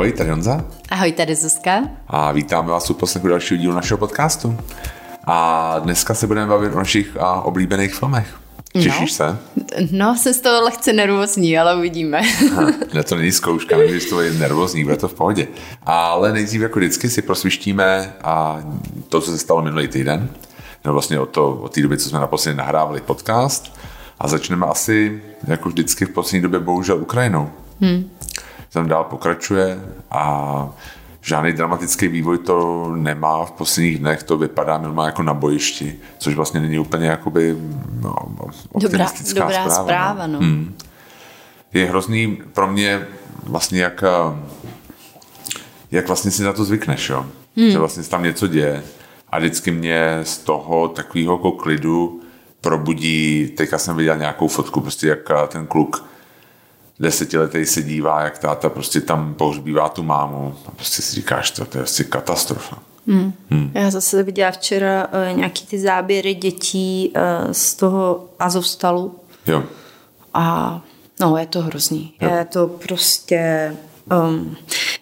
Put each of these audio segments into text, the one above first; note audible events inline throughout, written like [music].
Ahoj, tady Honza. Ahoj, tady Zuzka. A vítáme vás u poslechu dalšího dílu našeho podcastu. A dneska se budeme bavit o našich a, oblíbených filmech. Těšíš no. se? No, se z toho lehce nervózní, ale uvidíme. ne, to není zkouška, my to je nervózní, bude to v pohodě. Ale nejdřív jako vždycky si prosvištíme a to, co se stalo minulý týden, no vlastně od, to, od té doby, co jsme naposledy nahrávali podcast. A začneme asi, jako vždycky v poslední době, bohužel Ukrajinou. Hmm. Tam dál pokračuje a žádný dramatický vývoj to nemá v posledních dnech, to vypadá normálně jako na bojišti, což vlastně není úplně jakoby no, optimistická dobrá, dobrá zpráva. zpráva no. Hmm. Je hrozný pro mě vlastně jak jak vlastně si na to zvykneš, jo? Hmm. že vlastně tam něco děje a vždycky mě z toho takového jako klidu probudí, teďka jsem viděl nějakou fotku, prostě jak ten kluk desetiletý se dívá, jak táta prostě tam pohřbívá tu mámu a prostě si říkáš, to, to je asi katastrofa. Hmm. Hmm. Já zase viděla včera uh, nějaký ty záběry dětí uh, z toho Azovstalu. Jo. A no, je to hrozný. Jo. Je to prostě... Um,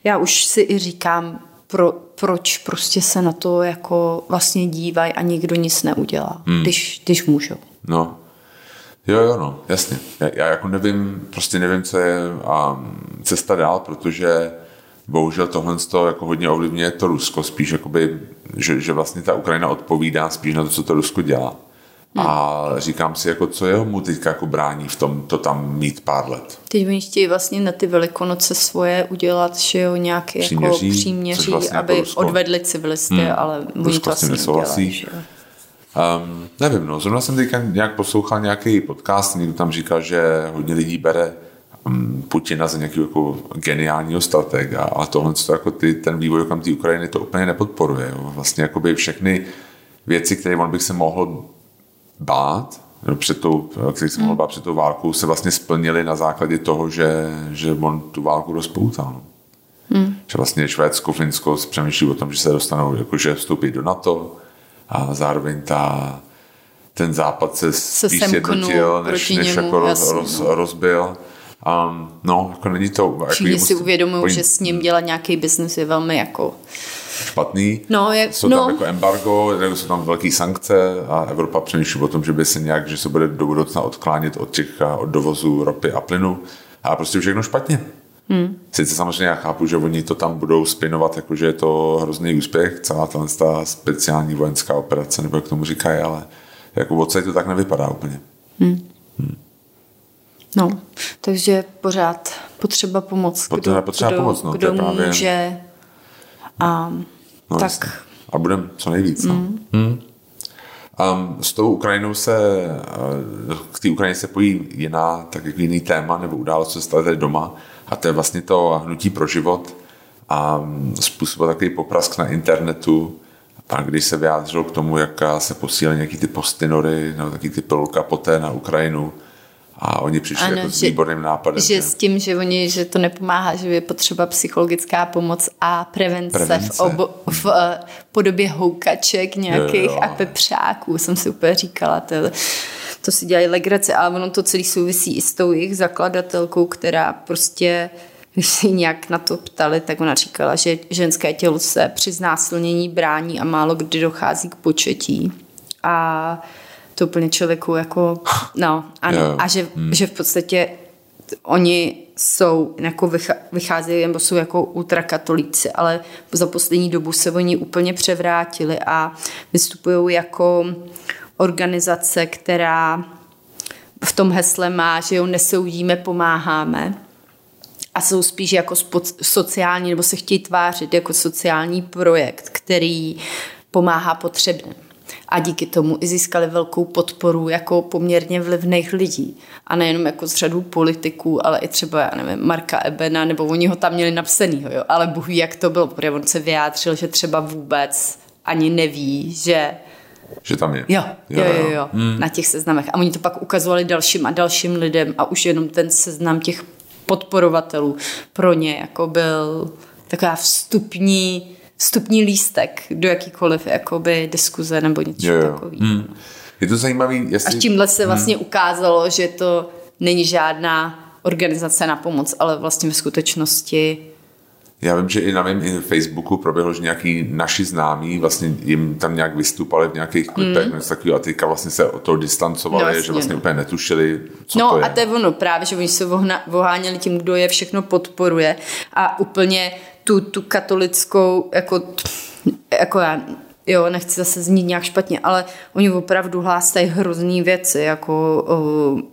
já už si i říkám, pro, proč prostě se na to jako vlastně dívají a nikdo nic neudělá, hmm. když, když můžou. No, Jo, jo, no, jasně. Já, já jako nevím, prostě nevím, co je a cesta dál, protože bohužel tohle to jako hodně ovlivňuje to Rusko, spíš jakoby, že, že vlastně ta Ukrajina odpovídá spíš na to, co to Rusko dělá. Hmm. A říkám si, jako, co jeho mu teďka jako brání v tom to tam mít pár let. Teď oni chtějí vlastně na ty velikonoce svoje udělat, že jo, nějaké příměří, jako příměří, vlastně aby jako odvedli civilisty, hmm. ale oni to asi neudělají, že jo. Um, nevím, no, zrovna jsem teďka nějak poslouchal nějaký podcast, někdo tam říkal, že hodně lidí bere um, Putina za nějaký jako geniálního stratega, ale tohle, to jako ty, ten vývoj kam té Ukrajiny to úplně nepodporuje. Jo. Vlastně jakoby všechny věci, které on bych se mohl bát, před tou, který se mohl bát před tou válkou, se vlastně splnily na základě toho, že, že on tu válku rozpoutal. No. Hmm. Že vlastně Švédsko, Finsko přemýšlí o tom, že se dostanou, jakože vstoupit do NATO, a zároveň ta, ten západ se, se spíš sjednotil, než, než němu, jako roz, roz, no. rozbil. Um, no, jako není to... Všichni si uvědomují, že s ním dělat nějaký biznis je velmi jako špatný. No, je, jsou no. tam jako embargo, jsou tam velké sankce a Evropa přemýšlí o tom, že by se nějak, že se bude do budoucna odklánět od těch od dovozu ropy a plynu. A prostě všechno špatně. Hmm. Sice samozřejmě já chápu, že oni to tam budou spinovat, jakože je to hrozný úspěch, celá ta speciální vojenská operace, nebo jak k tomu říkají, ale jako odsaď to tak nevypadá úplně. Hmm. Hmm. No, takže pořád potřeba pomoc. Kdo, potřeba, potřeba kdo, pomoc, no, kdo to je právě... může. A, no, tak... Jasně. A budem co nejvíc. No. Hmm. Hmm. Um, s tou Ukrajinou se, uh, k té Ukrajině se pojí jiná, tak jako jiný téma nebo událost, co se tady doma. A to je vlastně to hnutí pro život a způsobil takový poprask na internetu, a když se vyjádřil k tomu, jak se posílají nějaký ty postinory, nebo taky ty pilulka poté na Ukrajinu, a oni přišli ano, jako s výborným nápadem. Že, že s tím, že oni, že to nepomáhá, že je potřeba psychologická pomoc a prevence, prevence. V, obo, v uh, podobě houkaček nějakých jo, jo. a pepřáků, jsem si úplně říkala. To, to si dělají legrace, ale ono to celý souvisí i s tou jejich zakladatelkou, která prostě když se nějak na to ptali, tak ona říkala, že ženské tělo se při znásilnění brání a málo kdy dochází k početí. A to úplně člověku jako, no, ano. Yeah. A že, hmm. že v podstatě oni jsou, jako vycházejí, nebo jsou jako ultrakatolíci, ale za poslední dobu se oni úplně převrátili a vystupují jako organizace, která v tom hesle má, že jo, nesoudíme, pomáháme a jsou spíš jako sociální, nebo se chtějí tvářit jako sociální projekt, který pomáhá potřebným. A díky tomu i získali velkou podporu jako poměrně vlivných lidí. A nejenom jako z řadu politiků, ale i třeba, já nevím, Marka Ebena, nebo oni ho tam měli napsanýho, jo. Ale bohu jak to bylo, protože on se vyjádřil, že třeba vůbec ani neví, že že tam je. Jo, jo, jo, jo, jo hmm. na těch seznamech. A oni to pak ukazovali dalším a dalším lidem a už jenom ten seznam těch podporovatelů pro ně jako byl taková vstupní, vstupní lístek do jakýkoliv jakoby diskuze nebo něco takového. Hmm. Je to zajímavý. Jestli... A tímhle se vlastně hmm. ukázalo, že to není žádná organizace na pomoc, ale vlastně v skutečnosti Já vím, že i na mém Facebooku proběhlo, že nějaký naši známí vlastně jim tam nějak vystupali v nějakých klipech, mm. takový, a teďka vlastně se o to distancovali, no, že vlastně no. úplně netušili, co no, to je. a to je ono právě, že oni se voháněli tím, kdo je všechno podporuje a úplně tu, tu katolickou, jako, jako já jo, nechci zase znít nějak špatně, ale oni opravdu hlásají hrozný věci, jako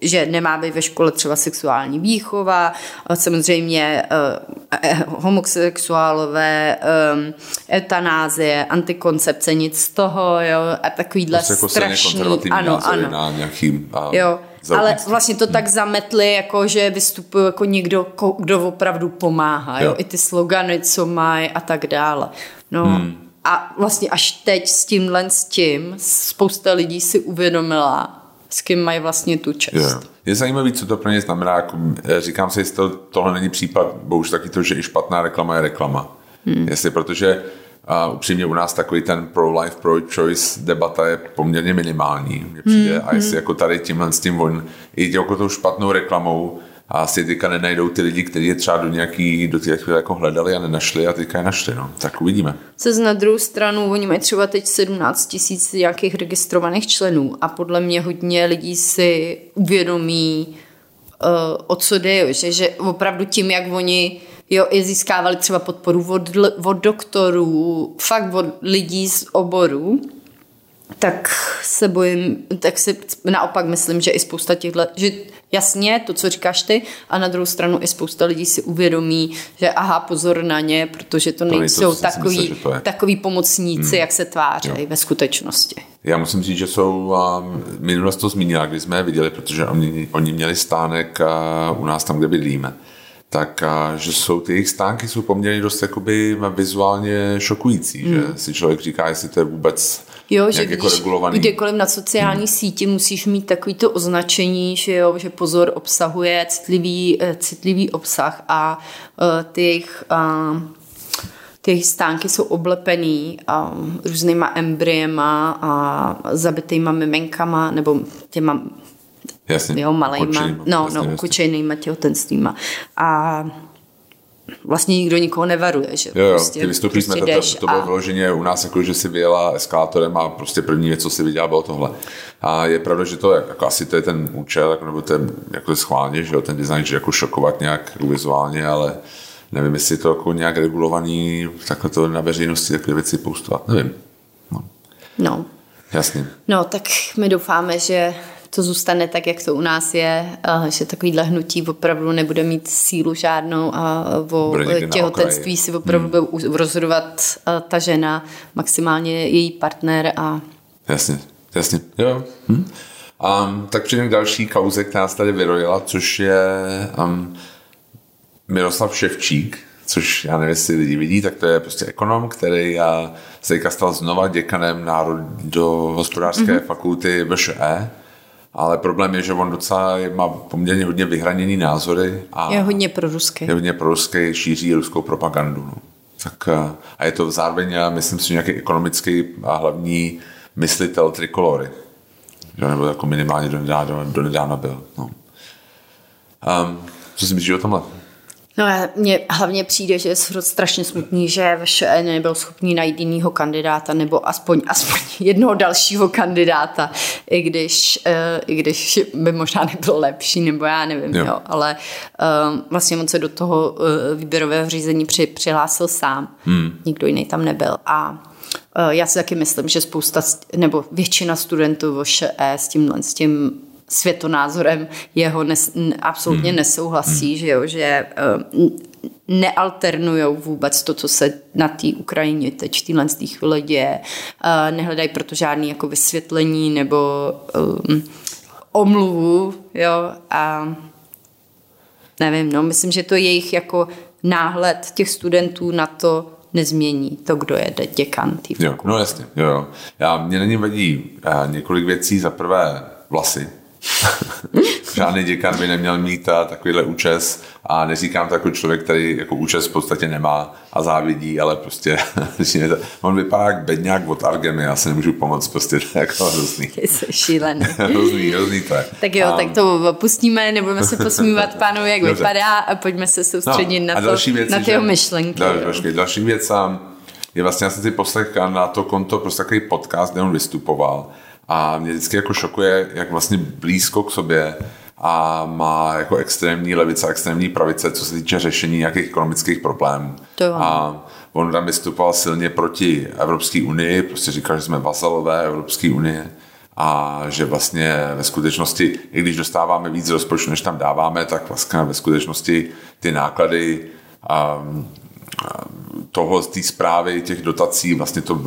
že nemá být ve škole třeba sexuální výchova, samozřejmě e, homosexuálové, etanázie, antikoncepce, nic z toho, jo, a takovýhle prostě jako strašný, ano, ano. Na nějaký, a... jo, ale vlastně to tak zametli, jako že vystupují jako někdo, kdo opravdu pomáhá, jo? jo? i ty slogany, co mají a tak dále. No, hmm. A vlastně až teď s tímhle s tím spousta lidí si uvědomila, s kým mají vlastně tu čest. Je, je zajímavý, co to pro ně znamená. Jako, eh, říkám si, jestli to, tohle není případ, bo už taky to, že i špatná reklama je reklama. Hmm. Jestli, protože a upřímně u nás takový ten pro-life, pro-choice debata je poměrně minimální. Mně přijde. Hmm. A jestli hmm. jako tady tímhle s tím on i jako tou špatnou reklamou a asi teďka nenajdou ty lidi, kteří je třeba do nějaký, do těch jako hledali a nenašli a teďka je našli, no. Tak uvidíme. Se na druhou stranu, oni mají třeba teď 17 tisíc nějakých registrovaných členů a podle mě hodně lidí si uvědomí, uh, o co jde, že, že opravdu tím, jak oni jo, i získávali třeba podporu od, od doktorů, fakt od lidí z oboru, tak se bojím, tak si naopak myslím, že i spousta těchto, že jasně to, co říkáš ty, a na druhou stranu i spousta lidí si uvědomí, že aha, pozor na ně, protože to, to nejsou to, takový, myslím, to takový pomocníci, hmm. jak se tváří ve skutečnosti. Já musím říct, že jsou, minulost to zmínila, když jsme je viděli, protože oni, oni měli stánek u nás tam, kde bydlíme tak a, že jsou ty jejich stánky jsou poměrně dost jakoby vizuálně šokující, hmm. že si člověk říká, jestli to je vůbec Jo, že jako když regulovaný. kdekoliv na sociální hmm. síti musíš mít takovýto označení, že jo, že pozor obsahuje citlivý, eh, citlivý obsah a uh, ty jejich uh, ty jejich stánky jsou oblepený um, různýma embryema a zabitýma miminkama nebo těma Jasně, jo, malejma, no, no, kučejnýma těhotenstvíma. A vlastně nikdo nikoho nevaruje, že jo, jo, prostě, ty vystoupí prostě jsme, to, to bylo a... vyloženě u nás, jako, že si vyjela eskalátorem a prostě první věc, co si viděla, bylo tohle. A je pravda, že to je, jako asi to je ten účel, jako, nebo ten jako schválně, že jo, ten design, že jako šokovat nějak vizuálně, ale nevím, jestli to jako nějak regulovaný, takhle to na veřejnosti takové věci postovat, nevím. No. no. Jasně. No, tak my doufáme, že to zůstane tak, jak to u nás je, že takovýhle hnutí opravdu nebude mít sílu žádnou a o těhotenství si opravdu hmm. bude rozhodovat ta žena, maximálně její partner a... Jasně, jasně, jo. Hm. Um, tak přijdeme k další kauze, která se tady vyrojila, což je um, Miroslav Ševčík, což já nevím, jestli lidi vidí, tak to je prostě ekonom, který se stal znova děkanem do hospodářské mm-hmm. fakulty VŠE ale problém je, že on docela má poměrně hodně vyhraněný názory. A je hodně proruský. Je hodně proruský, šíří ruskou propagandu. No. Tak, a je to zároveň, myslím si, nějaký ekonomický a hlavní myslitel trikolory. Že, nebo jako minimálně do nedávna, do nedávna byl. No. Um, co si myslíš o tomhle? No mně hlavně přijde, že je strašně smutný, že VŠE nebyl schopný najít jinýho kandidáta nebo aspoň, [laughs] aspoň jednoho dalšího kandidáta, i když, uh, i když by možná nebyl lepší, nebo já nevím, jo. Jo, ale uh, vlastně on se do toho uh, výběrového řízení při, přihlásil sám, hmm. nikdo jiný tam nebyl a já si taky myslím, že spousta, nebo většina studentů VŠE s tímhle, s tím světonázorem jeho nes, absolutně hmm. nesouhlasí, hmm. že jo, že uh, nealternují vůbec to, co se na té Ukrajině teď v téhle chvíli děje. Uh, nehledají proto žádný jako vysvětlení nebo um, omluvu, jo, a nevím, no, myslím, že to jejich jako náhled těch studentů na to nezmění to, kdo je děkan té Jo, no jasně, jo, jo. Já, mě není vadí uh, několik věcí. Za prvé vlasy, [laughs] Žádný děkan by neměl mít a takovýhle účes a neříkám to jako člověk, který jako účes v podstatě nemá a závidí, ale prostě [laughs] on vypadá jak bedňák od Argemy, já se nemůžu pomoct, prostě to [laughs] je jako hrozný. Jsi šílený. hrozný, hrozný to je. Tak jo, um, tak to opustíme, nebudeme se posmívat pánu, jak Dobře. vypadá a pojďme se soustředit no, na, to, věci, na ty jeho myšlenky. Další, další věc je vlastně, já jsem si poslech na to konto prostě takový podcast, kde on vystupoval a mě vždycky jako šokuje, jak vlastně blízko k sobě a má jako extrémní levice, extrémní pravice, co se týče řešení nějakých ekonomických problémů. To a on tam vystupoval silně proti Evropské unii, prostě říkal, že jsme vazalové Evropské unie a že vlastně ve skutečnosti, i když dostáváme víc rozpočtu, než tam dáváme, tak vlastně ve skutečnosti ty náklady um, toho z té zprávy těch dotací vlastně to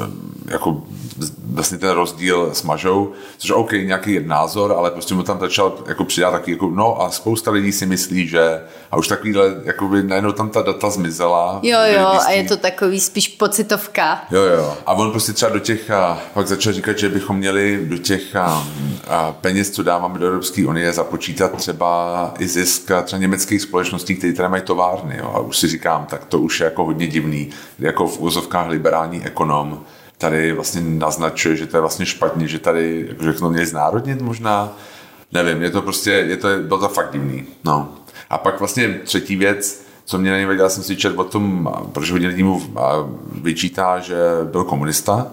jako vlastně ten rozdíl smažou, což OK, nějaký názor, ale prostě mu tam začal jako přidat taky jako, no a spousta lidí si myslí, že a už takovýhle, jakoby najednou tam ta data zmizela. Jo, jo, a je to takový spíš pocitovka. Jo, jo. A on prostě třeba do těch, a pak začal říkat, že bychom měli do těch a, a peněz, co dáváme do Evropské unie, započítat třeba i zisk třeba německých společností, které tady mají továrny. Jo. A už si říkám, tak to už je jako hodně divný, jako v úzovkách liberální ekonom tady vlastně naznačuje, že to je vlastně špatně, že tady, jako řeknu, měli znárodnit možná, nevím, je to prostě, je to, bylo to fakt divný, no. A pak vlastně třetí věc, co mě nevadilo, jsem si četl o tom, protože hodně lidí mu vyčítá, že byl komunista,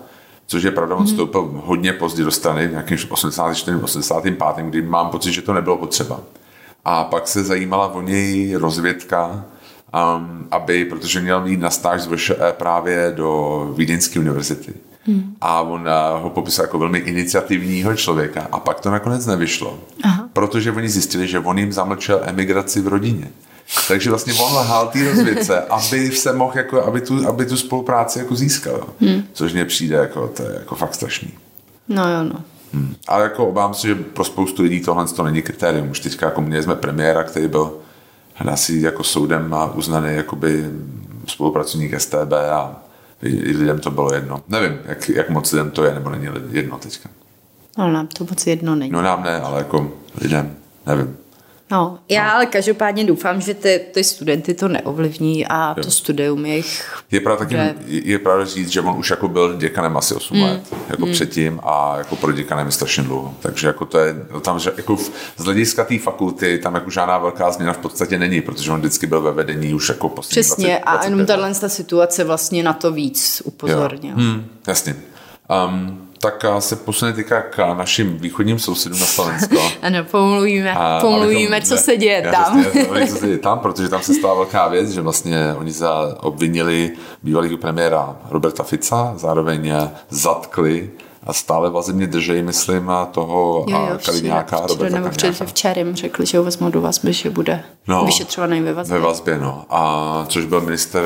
což je pravda, on mhm. vstoupil hodně pozdě do strany, nějakým 84. 85. kdy mám pocit, že to nebylo potřeba. A pak se zajímala o něj rozvědka, um, aby, protože měl mít na stáž z VŠE právě do Vídeňské univerzity. Hmm. A on uh, ho popisal jako velmi iniciativního člověka a pak to nakonec nevyšlo. Aha. Protože oni zjistili, že on jim zamlčel emigraci v rodině. Takže vlastně on lhal té rozvědce, aby se mohl jako, aby tu, aby tu spolupráci jako získal. Hmm. Což mně přijde jako, to je jako fakt strašný. No jo, no. Hmm. Ale jako obávám se, že pro spoustu lidí tohle to není kritérium. Už teďka jako měli jsme premiéra, který byl asi jako soudem má uznaný jakoby spolupracovník STB a lidem to bylo jedno. Nevím, jak, jak moc lidem to je, nebo není jedno teďka. No nám to moc jedno není. No nám ne, ale jako lidem, nevím. No, já no. ale každopádně doufám, že ty, ty studenty to neovlivní a jo. to studium jejich... Je pravda, taky, je pravda říct, že on už jako byl děkanem asi 8 mm. let, jako mm. předtím a jako pro děkanem je strašně dlouho. Takže jako to je, tam, že jako v, z hlediska té fakulty tam jako žádná velká změna v podstatě není, protože on vždycky byl ve vedení už jako poslední Přesně 20, 20 a jenom tahle situace vlastně na to víc upozornil. Hmm, jasně. Um, tak se posune teďka k našim východním sousedům na Slovensko. [laughs] ano, pomluvíme, a, pomluvíme, co se děje tam. Jasně, co se děje tam, protože tam se stala velká věc, že vlastně oni za obvinili bývalého premiéra Roberta Fica, zároveň zatkli a stále vazebně držejí, myslím, toho jo, jo, Kaliňáka, Roberta nebo včera, včera jim řekli, že ho vezmou do vazby, že bude no, vyšetřovaný ve vazbě. Ve vazbě, no. A což byl minister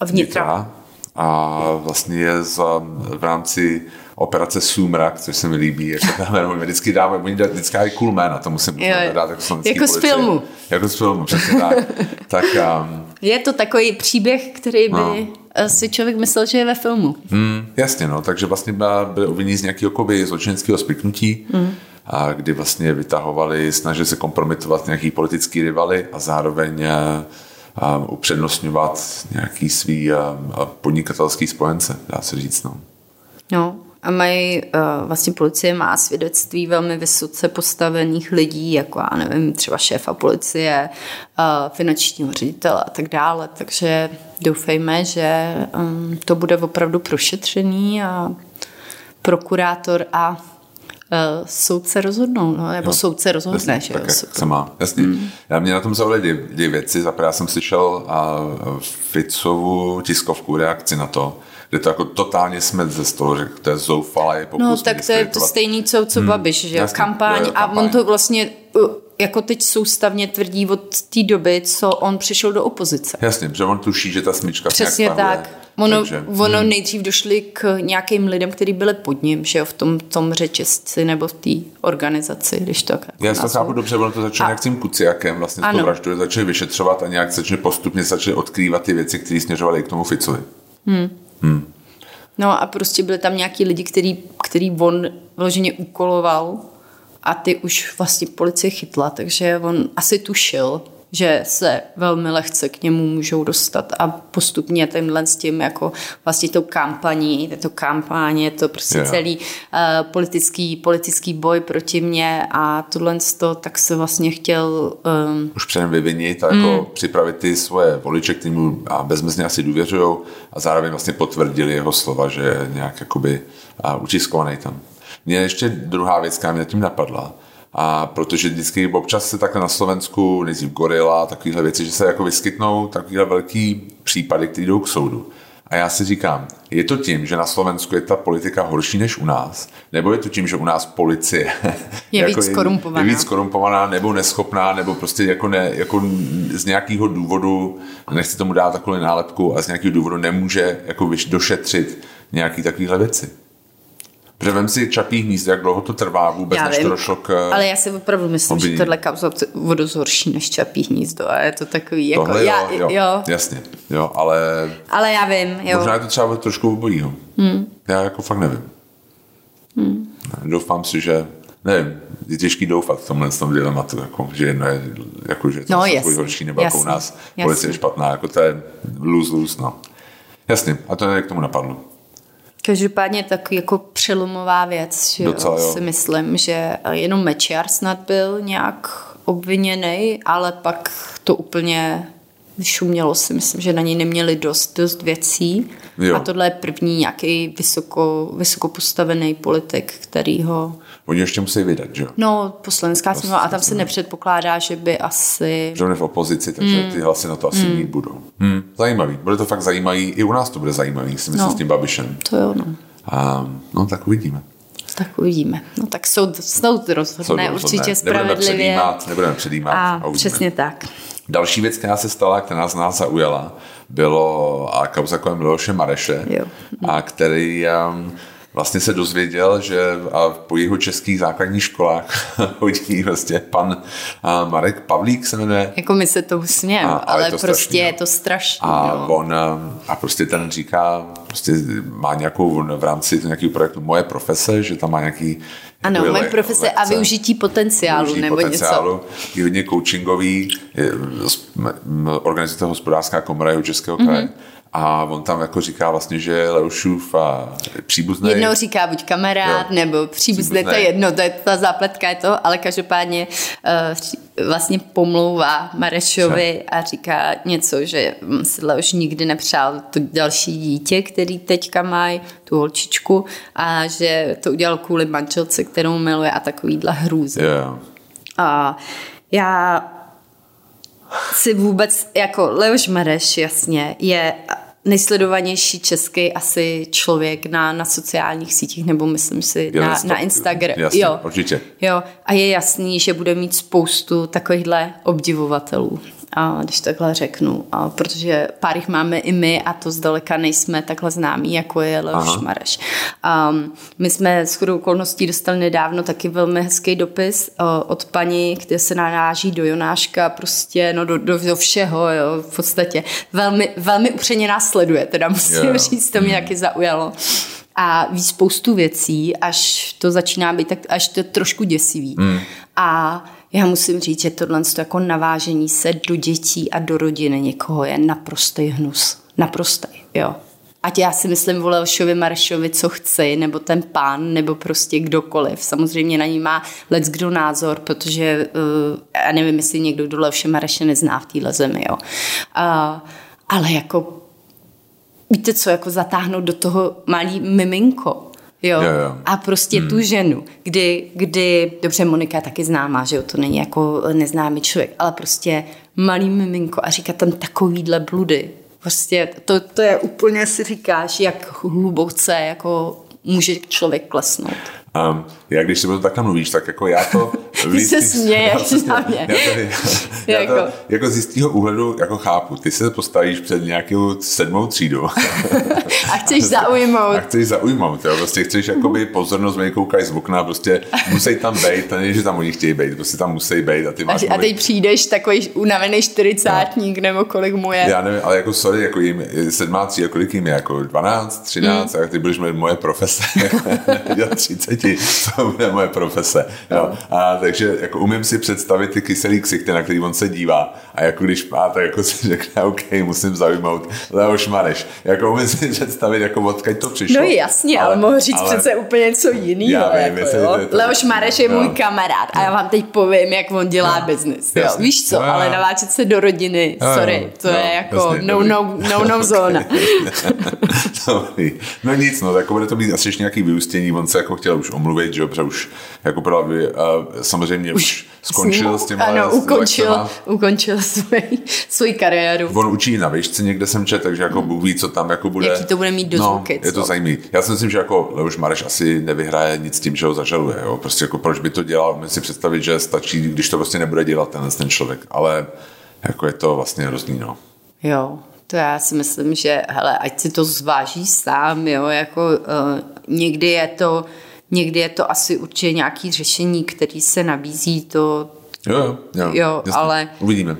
vnitra. vnitra a vlastně je za, v rámci operace Sumrak, což se mi líbí, jako tam vždycky dáme, oni vždycky dávají cool jména, to musím jo, dát jako Jako z filmu. Jako z filmu, přesně tak. [laughs] tak um, je to takový příběh, který by no. si člověk myslel, že je ve filmu. Hmm, jasně, no, takže vlastně byly obviněni z nějakého koby zločineckého spiknutí, hmm. a kdy vlastně vytahovali, snažili se kompromitovat nějaký politický rivaly a zároveň uh, upřednostňovat nějaký svý uh, podnikatelský spojence, dá se říct. No. No, a mají, uh, vlastně policie má svědectví velmi vysoce postavených lidí, jako já nevím, třeba šéfa policie, uh, finančního ředitele a tak dále, takže doufejme, že um, to bude opravdu prošetřený a prokurátor a uh, soudce rozhodnou, no, nebo jo, soudce rozhodne. Jasně, že tak, jak se má. Jasně. Mm. Já mě na tom zaujaly dvě, dvě věci. Zaprvé jsem slyšel uh, Ficovu tiskovku reakci na to, kde to jako totálně jsme ze stolu, že to je zoufalé. No tak to je to stejný, co, co hmm. Babiš, že Jasný, kampaň, jo, kampaň a on to vlastně jako teď soustavně tvrdí od té doby, co on přišel do opozice. Jasně, že on tuší, že ta smyčka Přesně tak. Ono, Takže, ono hmm. nejdřív došli k nějakým lidem, kteří byli pod ním, že jo, v tom, tom řetězci nebo v té organizaci, když to tak Já to chápu dobře, ono to začalo nějak tím Kuciakem, vlastně s tou vraždou, začali vyšetřovat a nějak začali postupně začali odkrývat ty věci, které směřovaly k tomu Ficovi. Hmm. Hmm. No a prostě byli tam nějaký lidi, který, který on vloženě úkoloval a ty už vlastně policie chytla, takže on asi tušil, že se velmi lehce k němu můžou dostat a postupně tenhle s tím jako vlastně tou kampaní, to kampaně, to prostě yeah. celý uh, politický, politický boj proti mě a tohle to, tak se vlastně chtěl... Um, Už předem vyvinit a jako mm. připravit ty svoje voliče, kteří mu a bezmezně asi důvěřují a zároveň vlastně potvrdili jeho slova, že je nějak jakoby uh, utiskovaný tam. Mě ještě druhá věc, která mě tím napadla, a protože vždycky občas se takhle na Slovensku, nejdřív gorila, takovéhle věci, že se jako vyskytnou takovéhle velký případy, které jdou k soudu. A já si říkám, je to tím, že na Slovensku je ta politika horší než u nás? Nebo je to tím, že u nás policie [laughs] je jako víc korumpovaná? Je, víc korumpovaná, nebo neschopná, nebo prostě jako, ne, jako z nějakého důvodu, nechci tomu dát takovou nálepku, a z nějakého důvodu nemůže jako došetřit nějaký takovéhle věci. Protože vem si čapí hnízdo, jak dlouho to trvá vůbec, já než vím, to došlo k Ale já si opravdu myslím, obvinění. že tohle kauza o dost horší než čapí hnízdo a je to takový jako... Tohle já, jo, jo, jo, jasně, jo, ale... Ale já vím, jo. Možná je to třeba trošku obojího. Hmm. Já jako fakt nevím. Hmm. Doufám si, že nevím, je těžký doufat v tomhle tom dilematu, jako, že jedno je, jako, že to no, je horší, nebo jasný, jako u nás policie je špatná, jako to je lose-lose, no. Jasně, a to je k tomu napadlo. Každopádně takový jako přelomová věc, že Docela, jo, si myslím, že jenom Mečiar snad byl nějak obviněný, ale pak to úplně vyšumělo si, myslím, že na něj neměli dost, dost věcí. Jo. A tohle je první nějaký vysoko, vysoko postavený politik, který ho Oni ještě musí vydat, že jo? No, poslanecká sněmovna a tam se nepředpokládá, že by asi... Že on v opozici, takže mm. ty hlasy na to asi mm. mít budou. Hmm. Zajímavý. Bude to fakt zajímavý. I u nás to bude zajímavý, si myslím, no. s tím Babišem. To jo, no. A, no, tak uvidíme. Tak uvidíme. No tak soud, soud rozhodne soud určitě spravedlivě. Nebudeme předjímat, nebudeme předjímat. A, a přesně tak. Další věc, která se stala, která z nás zaujala, bylo a kauza kolem Miloše Mareše, jo. a který um, vlastně se dozvěděl, že a po jeho českých základních školách [laughs] chodí vlastně pan Marek Pavlík se jmenuje. Jako my se to smějeme, ale to prostě strašný, je to strašné. A jo. on a prostě ten říká, prostě má nějakou v rámci nějakého projektu Moje profese, že tam má nějaký ano, moje profese lekce, a využití potenciálu využití nebo potenciálu, něco. Je hodně coachingový, organizuje hospodářská komora jeho českého kraje. Mm-hmm a on tam jako říká vlastně, že je Leušův a příbuzný. Jednou říká buď kamarád jo, nebo příbuzný, to je jedno, to je ta zápletka je to, ale každopádně uh, vlastně pomlouvá Marešovi a říká něco, že si Leuš nikdy nepřál to další dítě, který teďka mají, tu holčičku a že to udělal kvůli manželce, kterou miluje a takovýhle hrůzy. Yeah. A já si vůbec, jako Leoš Mareš, jasně, je nejsledovanější český asi člověk na, na sociálních sítích, nebo myslím si je na, na Instagram. Jasný, jo, určitě. Jo, a je jasný, že bude mít spoustu takovýchhle obdivovatelů a když takhle řeknu, a protože pár jich máme i my a to zdaleka nejsme takhle známí, jako je Leoš Mareš. Um, my jsme s chodou okolností dostali nedávno taky velmi hezký dopis uh, od paní, kde se naráží do Jonáška, prostě no do, do, do všeho, jo, v podstatě. Velmi, velmi upřeně nás sleduje, teda musím yeah. říct, to mě mm. taky zaujalo a ví spoustu věcí, až to začíná být tak, až to trošku děsivý. Mm. A já musím říct, že tohle jako navážení se do dětí a do rodiny někoho je naprostý hnus. Naprostý, jo. Ať já si myslím o Leošovi Marešovi, co chci, nebo ten pán, nebo prostě kdokoliv. Samozřejmě na ní má let's kdo názor, protože uh, já nevím, jestli někdo do Leoše Mareše nezná v téhle zemi, jo. Uh, ale jako víte co, jako zatáhnout do toho malý miminko, Jo. jo, jo. A prostě hmm. tu ženu, kdy, kdy, dobře, Monika je taky známá, že jo, to není jako neznámý člověk, ale prostě malý miminko a říká tam takovýhle bludy. Prostě to, to je úplně, si říkáš, jak hluboce jako může člověk klesnout. Um, já když si to takhle mluvíš, tak jako já to... [laughs] Ty se směješ na mě. Já to, [laughs] já, to, jako. jako z jistého úhledu jako chápu. Ty se postavíš před nějakou sedmou třídu. [laughs] a chceš zaujmout. A chceš zaujmout, jo. Prostě chceš jakoby mhm. pozornost, mě koukají z okna, prostě musí tam být, to že tam oni chtějí být, prostě tam musí být a ty máš... A, mluvit. teď přijdeš takový unavený čtyřicátník, nebo kolik mu je. Já nevím, ale jako sorry, jako jim sedmá tří, kolik jim je, jako 12, 13, mm. a ty budeš mít moje profese, 30 ti, co bude moje profese. Jo. A takže jako umím si představit ty kyselý ksichty, na který on se dívá. A jako když má, tak jako si řekne, OK, musím zaujmout Leoš Mareš. Jako umím si představit, jako odkud to přišlo. No jasně, ale, ale mohu říct ale, přece úplně něco jiného. Jako. To, Leoš Mareš je jo. můj kamarád a já vám teď povím, jak on dělá no, biznis. Víš co, jo, ale naváčet se do rodiny, jo, sorry, to jo, je no, jako jasně, no, no, no, no zóna. [laughs] no nic, no tak bude to mít asi ještě nějaký vyústění, on se jako chtěl už omluvit, že, protože už jako právě, uh, samozřejmě už, už skončil s těma Ano, ukončil, ukončil svůj, svůj kariéru. On učí na výšce někde jsem čet, takže jako Bůh ví, co tam jako bude. Jaký to bude mít do no, je to zajímavé. Já si myslím, že jako Leoš Mareš asi nevyhraje nic tím, že ho zažaluje. Jo? Prostě jako proč by to dělal, můžu si představit, že stačí, když to prostě nebude dělat ten, ten člověk. Ale jako je to vlastně hrozný, no. Jo, to já si myslím, že hele, ať si to zváží sám, jo, jako uh, někdy je to někdy je to asi určitě nějaký řešení, který se nabízí, to jo, jo, jo, jo ale uvidíme.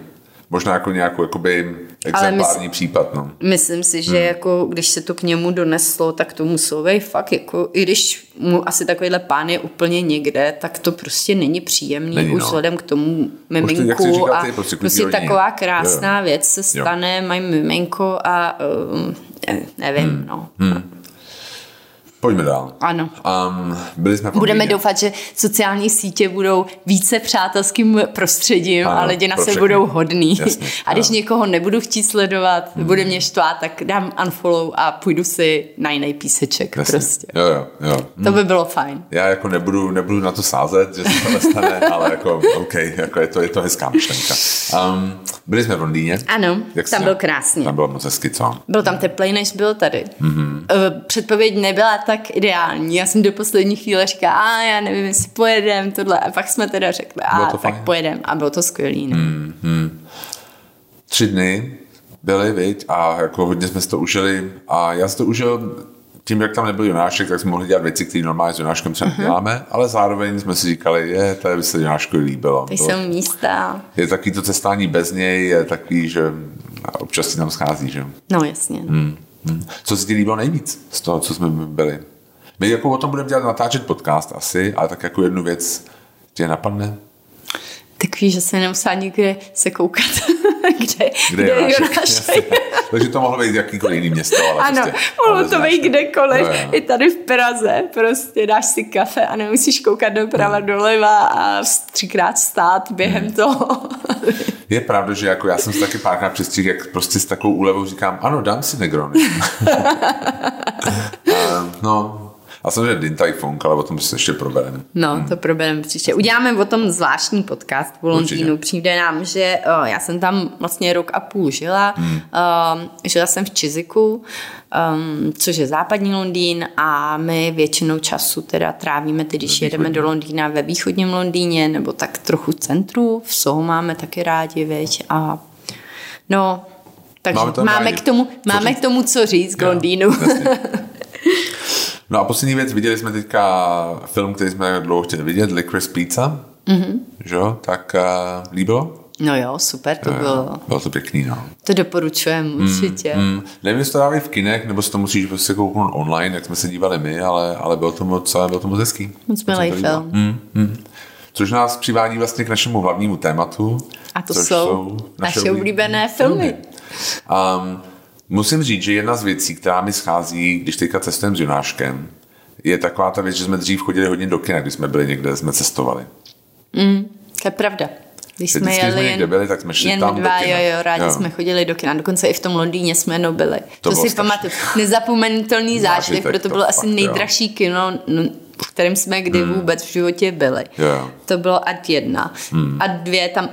Možná jako nějakou jakoby exemplární případ. No. Myslím si, že hmm. jako, když se to k němu doneslo, tak to muselo být fakt, jako, i když mu asi takovýhle pán je úplně někde, tak to prostě není příjemný není, už no. vzhledem k tomu miminku prostě, říkáte, a prostě, prostě taková krásná jo. věc se stane, jo. mají miminko a um, nevím, hmm. no. Hmm. Pojďme dál. Ano. Um, byli jsme Budeme doufat, že sociální sítě budou více přátelským prostředím ano, a lidi na se budou hodný. Jasně, a když ano. někoho nebudu chtít sledovat, hmm. bude mě štvát, tak dám unfollow a půjdu si na jiný píseček Jasně. prostě. Jo, jo, jo. To by bylo fajn. Já jako nebudu, nebudu na to sázet, že se to nestane, [laughs] ale jako OK, jako je to, je to hezká myšlenka. Um, byli jsme v Londýně. Ano, Jak tam byl krásně. Tam bylo moc hezky, co? Byl tam teplej, než byl tady. Mm-hmm. Předpověď nebyla tak tak ideální. Já jsem do poslední chvíle říkala, a já nevím, jestli pojedem, tohle. A pak jsme teda řekli, a tak fajn. pojedem. A bylo to skvělý. No. Hmm, hmm. Tři dny byly, viď, a jako hodně jsme si to užili. A já si to užil tím, jak tam nebyl Jonášek, tak jsme mohli dělat věci, které normálně s Jonáškem třeba uh-huh. děláme, ale zároveň jsme si říkali, je, to by se Jonáškovi líbilo. To jsou místa. Je takový to cestání bez něj, je takový, že občas si tam schází, že? No jasně. Hmm. Hmm. Co se ti líbilo nejvíc z toho, co jsme byli? My jako o tom budeme dělat natáčet podcast asi, ale tak jako jednu věc tě napadne? Takový, že se nemusá nikde se koukat, [laughs] kde, kde, kde je Jonášek. Takže to mohlo být jakýkoliv jiný město. Ale ano, prostě, mohlo to být kdekoliv. No, no. I tady v Praze. Prostě dáš si kafe a nemusíš koukat doprava, no. doleva a třikrát stát během hmm. toho. [laughs] je pravda, že jako já jsem se taky párkrát přestřihl, jak prostě s takovou úlevou říkám, ano, dám si Negrony. [laughs] no, a samozřejmě Din Tai Fung, ale o tom se ještě probereme. No, hmm. to probereme příště. Uděláme o tom zvláštní podcast v Londýnu. Přijde nám, že o, já jsem tam vlastně rok a půl žila. Hmm. Um, žila jsem v Čiziku, um, což je západní Londýn a my většinou času teda trávíme, tedy, když jedeme do Londýna ve východním Londýně nebo tak trochu v centru. V Soho máme taky rádi, věď. A no, takže máme, máme k tomu, máme k tomu co říct k Londýnu. [laughs] No a poslední věc, viděli jsme teďka film, který jsme dlouho chtěli vidět, Licorice Pizza, mm-hmm. že jo, tak uh, líbilo? No jo, super to bylo. Bylo to pěkný, no. To doporučujeme mm, určitě. Mm, nevím, jestli to dávají v kinech, nebo si to musíš prostě kouknout online, jak jsme se dívali my, ale, ale bylo to moc, bylo to moc hezký. Moc milý film. Mm, mm. Což nás přivádí vlastně k našemu hlavnímu tématu. A to jsou, jsou naše, naše oblíbené filmy. filmy. Um, Musím říct, že jedna z věcí, která mi schází, když teďka cestujeme s Jonáškem, je taková ta věc, že jsme dřív chodili hodně do kina, když jsme byli někde, jsme cestovali. Mm, to je pravda. Když jsme jeli jsme někde byli, tak jsme šli jen tam dva, do kina. jo, jo, rádi jo. jsme chodili do kina. Dokonce i v tom Londýně jsme no byli. To, to si pamatuju. Nezapomenutelný zážitek, proto to bylo asi nejdražší jo. kino, v kterém jsme kdy hmm. vůbec v životě byli. Jo. To bylo ad jedna. Hmm. A dvě tam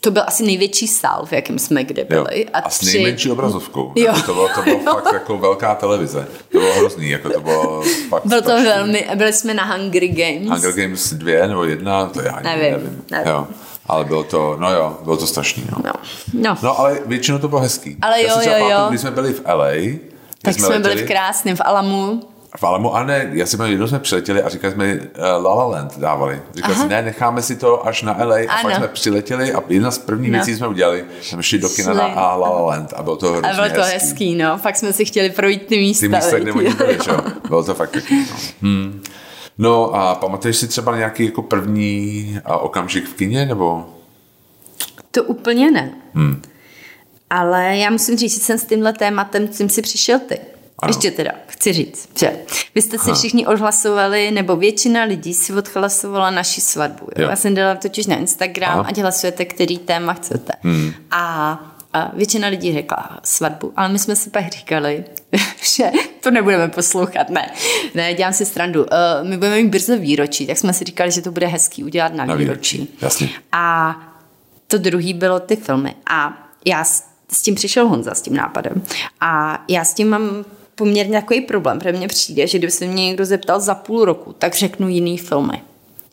to byl asi největší sál, v jakém jsme kde byli. Jo. A, a s při... nejmenší obrazovkou. Jo. Jako to bylo, to bylo jo. fakt jako velká televize. To bylo hrozný, jako to bylo fakt Bylo to velmi, byli jsme na Hunger Games. Hunger Games dvě nebo jedna, to já nevím. nevím. nevím. Jo. Ale bylo to, no jo, bylo to strašný. No. No. No. no ale většinou to bylo hezký. Ale jo, jo, jo. Když jsme byli v LA, tak jsme, jsme byli v krásném, v Alamu. V Alamu, a ne, já si jednou jsme přiletěli a říkali jsme, uh, La La Land dávali. Říkali jsme, ne, necháme si to až na LA a ano. pak jsme přiletěli a jedna z prvních no. věcí jsme udělali, jsme šli do kina na La La Land a bylo to hrozně A bylo to hezký. hezký, no, fakt jsme si chtěli projít ty místa. Ty místa, kde oni byli, čo? [laughs] Bylo to fakt pěkný, no. Hmm. No a pamatuješ si třeba nějaký jako první okamžik v kině, nebo? To úplně ne. Hmm. Ale já musím říct, že jsem s tímhle tématem, tím si přišel ty. Ano. Ještě teda, chci říct, že vy jste si Aha. všichni odhlasovali, nebo většina lidí si odhlasovala naši svatbu. Jo? Jo. Já jsem dala totiž na Instagram, Aha. ať hlasujete, který téma chcete. Hmm. A a většina lidí řekla svatbu, ale my jsme si pak říkali, [laughs] že to nebudeme poslouchat, ne, ne, dělám si strandu. Uh, my budeme mít brzo výročí, tak jsme si říkali, že to bude hezký udělat na, na výročí. výročí. Jasně. A to druhý bylo ty filmy. A já s, s tím přišel Honza, s tím nápadem. A já s tím mám poměrně takový problém, protože mně přijde, že kdyby se mě někdo zeptal za půl roku, tak řeknu jiný filmy.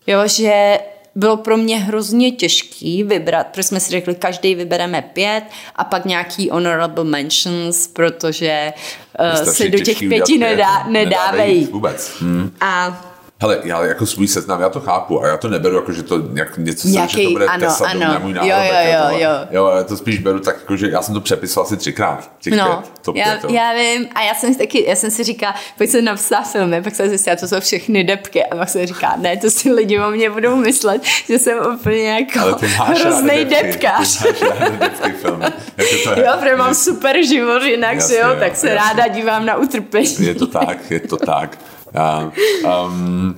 Jo, že bylo pro mě hrozně těžký vybrat, protože jsme si řekli, každý vybereme pět a pak nějaký honorable mentions, protože uh, se do těch pěti nedá, nedávají. Vůbec. Hmm. A Hele, já jako svůj seznam, já to chápu a já to neberu jako, že to nějak něco Nějaký, že to bude ano, Tesla ano. na můj návod. Jo, jo, jo, jo. jo, já to spíš beru tak, jako, že já jsem to přepisoval asi třikrát. Těch no, pět, to já, pět, já vím a já jsem si taky, já jsem si říkal, pojď se napsat filmy, pak jsem zjistila, to jsou všechny depky a pak jsem říká, ne, to si lidi o mě budou myslet, že jsem úplně jako hrozný depkař. jo, protože mám super život jinak, jasně, jo, tak se jasně. ráda dívám na utrpení. Je to tak, je to tak. A, um,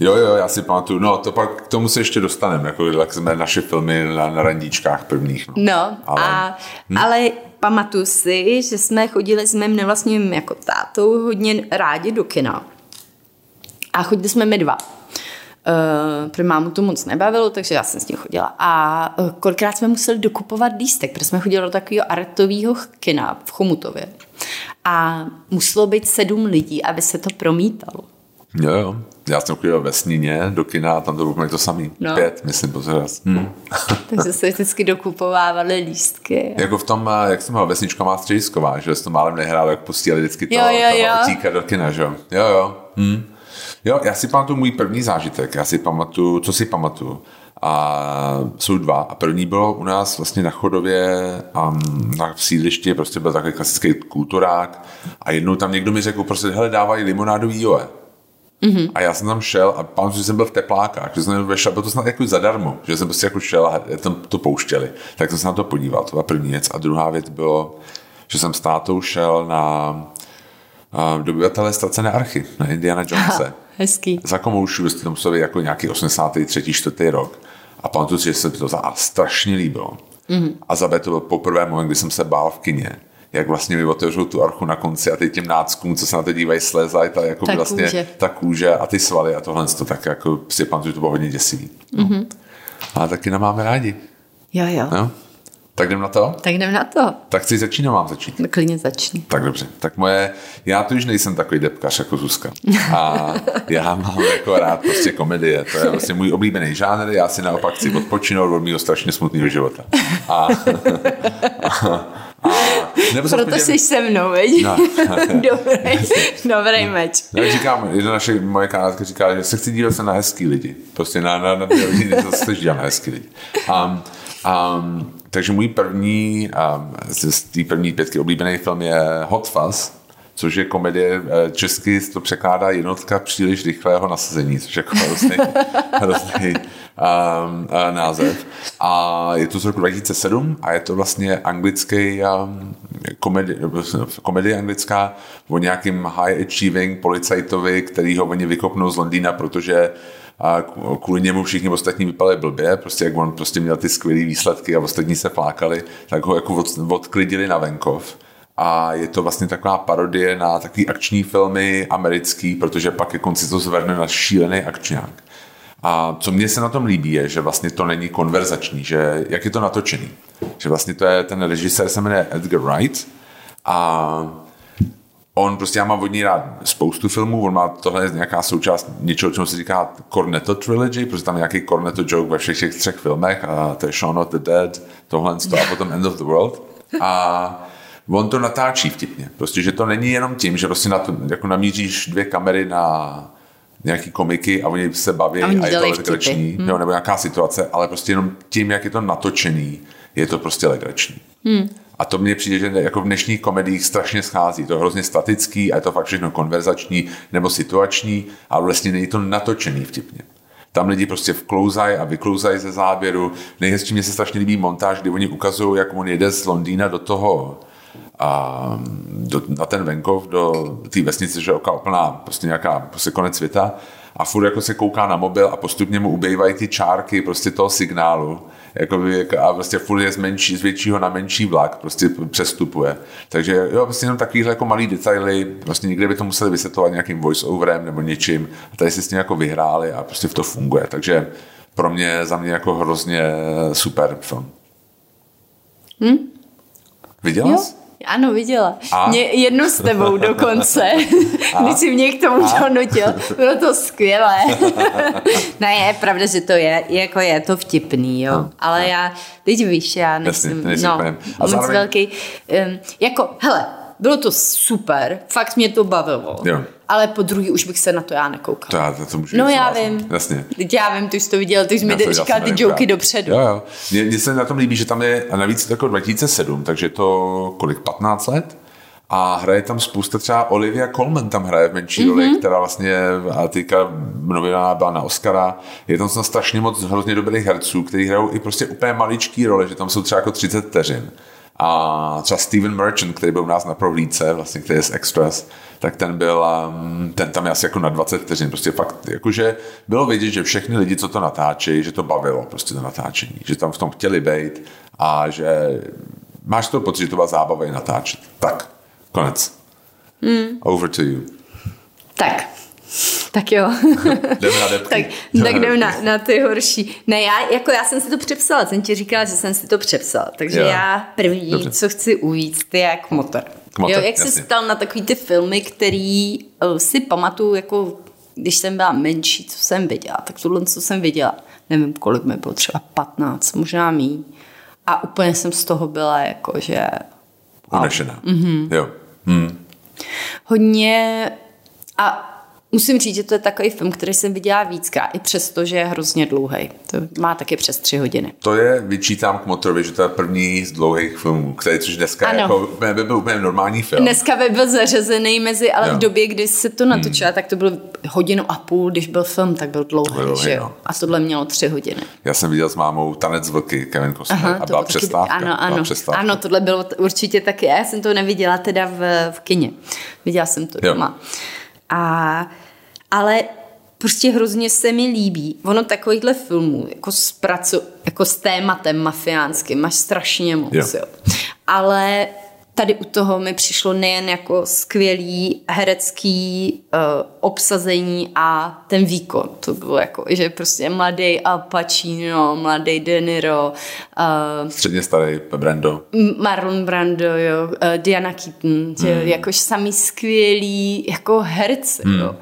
jo, jo, já si pamatuju, no to pak k tomu se ještě dostaneme, jako jak jsme naše filmy na, na randíčkách prvních. No, no ale, a, hm? ale pamatuju si, že jsme chodili s mým nevlastním jako tátou hodně rádi do kina. A chodili jsme my dva. Uh, pro mámu to moc nebavilo, takže já jsem s ním chodila. A uh, kolikrát jsme museli dokupovat lístek, protože jsme chodili do takového artového kina v Chomutově a muselo být sedm lidí, aby se to promítalo. Jo, jo. Já jsem chodil ve Sníně do kina a tam to bylo to samý. No. Pět, myslím, pořád. Hmm. [laughs] Takže se vždycky dokupovávali lístky. Jako v tom, eh, jak jsem měl vesnička má středisková, že s tom málem nehrál, jak pustili vždycky to, jo, jo, jo. do kina, že jo. Jo, jo. Hmm. Jo, já si pamatuju můj první zážitek, já si pamatuju, co si pamatuju. A jsou dva. A první bylo u nás vlastně na Chodově a na sídlišti, prostě byl takový klasický kulturák. A jednou tam někdo mi řekl, prostě, hele, dávají limonádový joe. Mm-hmm. A já jsem tam šel a pamatuju, že jsem byl v teplákách, že jsem vešel, bylo to snad jako zadarmo, že jsem prostě jako šel a tam to pouštěli. Tak jsem se na to podíval, to byla první věc. A druhá věc bylo, že jsem s tátou šel na dobyvatele ztracené archy na Indiana Jonese. Hezký. Za komoušu, vlastně tam musel jako nějaký 83. 4. rok. A pamatuju si, že se to za strašně líbilo. Mm-hmm. A za B to byl poprvé moment, kdy jsem se bál v kině jak vlastně mi otevřou tu archu na konci a teď těm náckům, co se na to dívají, slezají ta, jako ta vlastně kůže. ta kůže a ty svaly a tohle to tak jako si pamatuju, že to bylo hodně děsivý. No. Mm-hmm. Ale taky máme rádi. Jo, jo. No? Tak jdem na to? Tak jdem na to. Tak chci začít, mám začít? No, klidně začni. Tak dobře. Tak moje, já tu už nejsem takový depkař jako Zuzka. A já mám jako rád prostě komedie. To je vlastně můj oblíbený žánr. Já si naopak chci odpočinout od mého strašně smutného života. A, a, a, nebo Proto podívám... jsi se mnou, veď? No. [laughs] dobrý, dobrý meč. No, říkám, jedna naše moje kanátka říká, že se chci dívat se na hezký lidi. Prostě na, na, na, na lidi, co se dívat na hezký lidi. Um, um, takže můj první, um, z té první pětky oblíbený film je Hot Fuzz, což je komedie, eh, česky to překládá jednotka příliš rychlého nasazení, což je jako hrozný, [laughs] hrozný um, název. A je to z roku 2007 a je to vlastně anglický um, komedie, komedie anglická o nějakým high achieving policajtovi, který ho oni vykopnou z Londýna, protože a kvůli němu všichni ostatní vypadali blbě, prostě jak on prostě měl ty skvělé výsledky a ostatní se flákali, tak ho jako od, odklidili na venkov. A je to vlastně taková parodie na takový akční filmy americký, protože pak je konci to zvrne na šílený akčňák. A co mně se na tom líbí, je, že vlastně to není konverzační, že jak je to natočený. Že vlastně to je, ten režisér se jmenuje Edgar Wright a on prostě, já mám od ní rád spoustu filmů, on má tohle je nějaká součást něčeho, čemu se říká Cornetto Trilogy, protože tam je nějaký Cornetto joke ve všech těch třech filmech a to je Shaun of the Dead, tohle a potom End of the World. A on to natáčí vtipně. Prostě, že to není jenom tím, že prostě na to, jako namíříš dvě kamery na nějaký komiky a oni se baví a, a je to legrační, hmm. nebo nějaká situace, ale prostě jenom tím, jak je to natočený, je to prostě legrační. Hmm. A to mně přijde, že jako v dnešních komediích strašně schází. To je hrozně statický a je to fakt všechno konverzační nebo situační, ale vlastně není to natočený vtipně. Tam lidi prostě vklouzají a vyklouzají ze záběru. Nejhezčí mě se strašně líbí montáž, kdy oni ukazují, jak on jede z Londýna do toho a do, na ten venkov do té vesnice, že oka úplná, prostě nějaká prostě konec světa a furt jako se kouká na mobil a postupně mu ubývají ty čárky prostě toho signálu jakoby, a prostě furt je z, menší, z většího na menší vlak, prostě přestupuje. Takže jo, prostě jenom takovýhle jako malý detaily, vlastně někde by to museli vysvětlovat nějakým voice-overem nebo něčím a tady si s tím jako vyhráli a prostě v to funguje. Takže pro mě, za mě jako hrozně super film. Hmm? Viděla jsi? Ano, viděla. A? Mě jednu s tebou dokonce, [laughs] a? když jsi mě k tomu donutil. Bylo to skvělé. [laughs] ne, je pravda, že to je, jako je to vtipný, jo. A? Ale a? já, teď víš, já nejsem, Jasně, no, a moc zároveň... velký, um, jako, hele, bylo to super, fakt mě to bavilo. Jo. Ale po druhý už bych se na to já nekoukal. To já, to, to můžu no já vím. Jasně. Teď já vím, ty jsi to viděl, ty jsi mi říkal ty joky dopředu. Jo, jo. Mně, mně se na tom líbí, že tam je, a navíc je to jako 2007, takže to kolik, 15 let? A hraje tam spousta třeba Olivia Colman tam hraje v menší mm-hmm. roli, která vlastně a teďka novinář byla na Oscara. Je tam strašně moc hrozně dobrých herců, kteří hrajou i prostě úplně maličký role, že tam jsou třeba jako 30 vteřin. A třeba Steven Merchant, který byl u nás na prohlídce, vlastně, který je z Extras, tak ten byl, um, ten tam je asi jako na 20 vteřin. Prostě fakt, jakože bylo vidět, že všechny lidi, co to natáčejí, že to bavilo prostě to natáčení, že tam v tom chtěli být a že máš to pocit, že to byla zábava i natáčet. Tak, konec. Mm. Over to you. Tak, tak jo. [laughs] jdeme na [laughs] depky. tak, tak jdeme na, na ty horší. Ne, já, jako já jsem si to přepsala, jsem ti říkala, že jsem si to přepsala. Takže jo. já první, Dobře. co chci uvíct, je jak motor. motor jo, jak jsi stal na takový ty filmy, který uh, si pamatuju, jako když jsem byla menší, co jsem viděla, tak tohle, co jsem viděla, nevím, kolik mi bylo, třeba 15, možná mý. A úplně jsem z toho byla jako, že... Unešená. Mm-hmm. Jo. Hmm. Hodně... A Musím říct, že to je takový film, který jsem viděla víckrát, i přesto, že je hrozně dlouhý. To má taky přes tři hodiny. To je, vyčítám k Motorovi, že to je první z dlouhých filmů, který což dneska ano. jako, by byl úplně normální film. Dneska by byl zařazený mezi, ale jo. v době, kdy se to natočilo, hmm. tak to bylo hodinu a půl, když byl film, tak byl dlouhý, dlouhý že jo? No. A tohle mělo tři hodiny. Já jsem viděl s mámou Tanec vlky, Kevin Costner, Aha, a byla přestávka. Ano, ano, přestávka. ano, tohle bylo určitě taky, já jsem to neviděla teda v, v kině. Viděla jsem to jo. doma. A, ale prostě hrozně se mi líbí. Ono takovýchhle filmů, jako s, pracu, jako s tématem mafiánským, máš strašně moc, jo. jo. Ale tady u toho mi přišlo nejen jako skvělý herecký uh, obsazení a ten výkon. To bylo jako, že prostě mladý Al Pacino, mladý De Niro. Uh, Středně starý Brando. Marlon Brando, jo, uh, Diana Keaton, mm. že, jakož sami skvělí jako herci, mm. jo.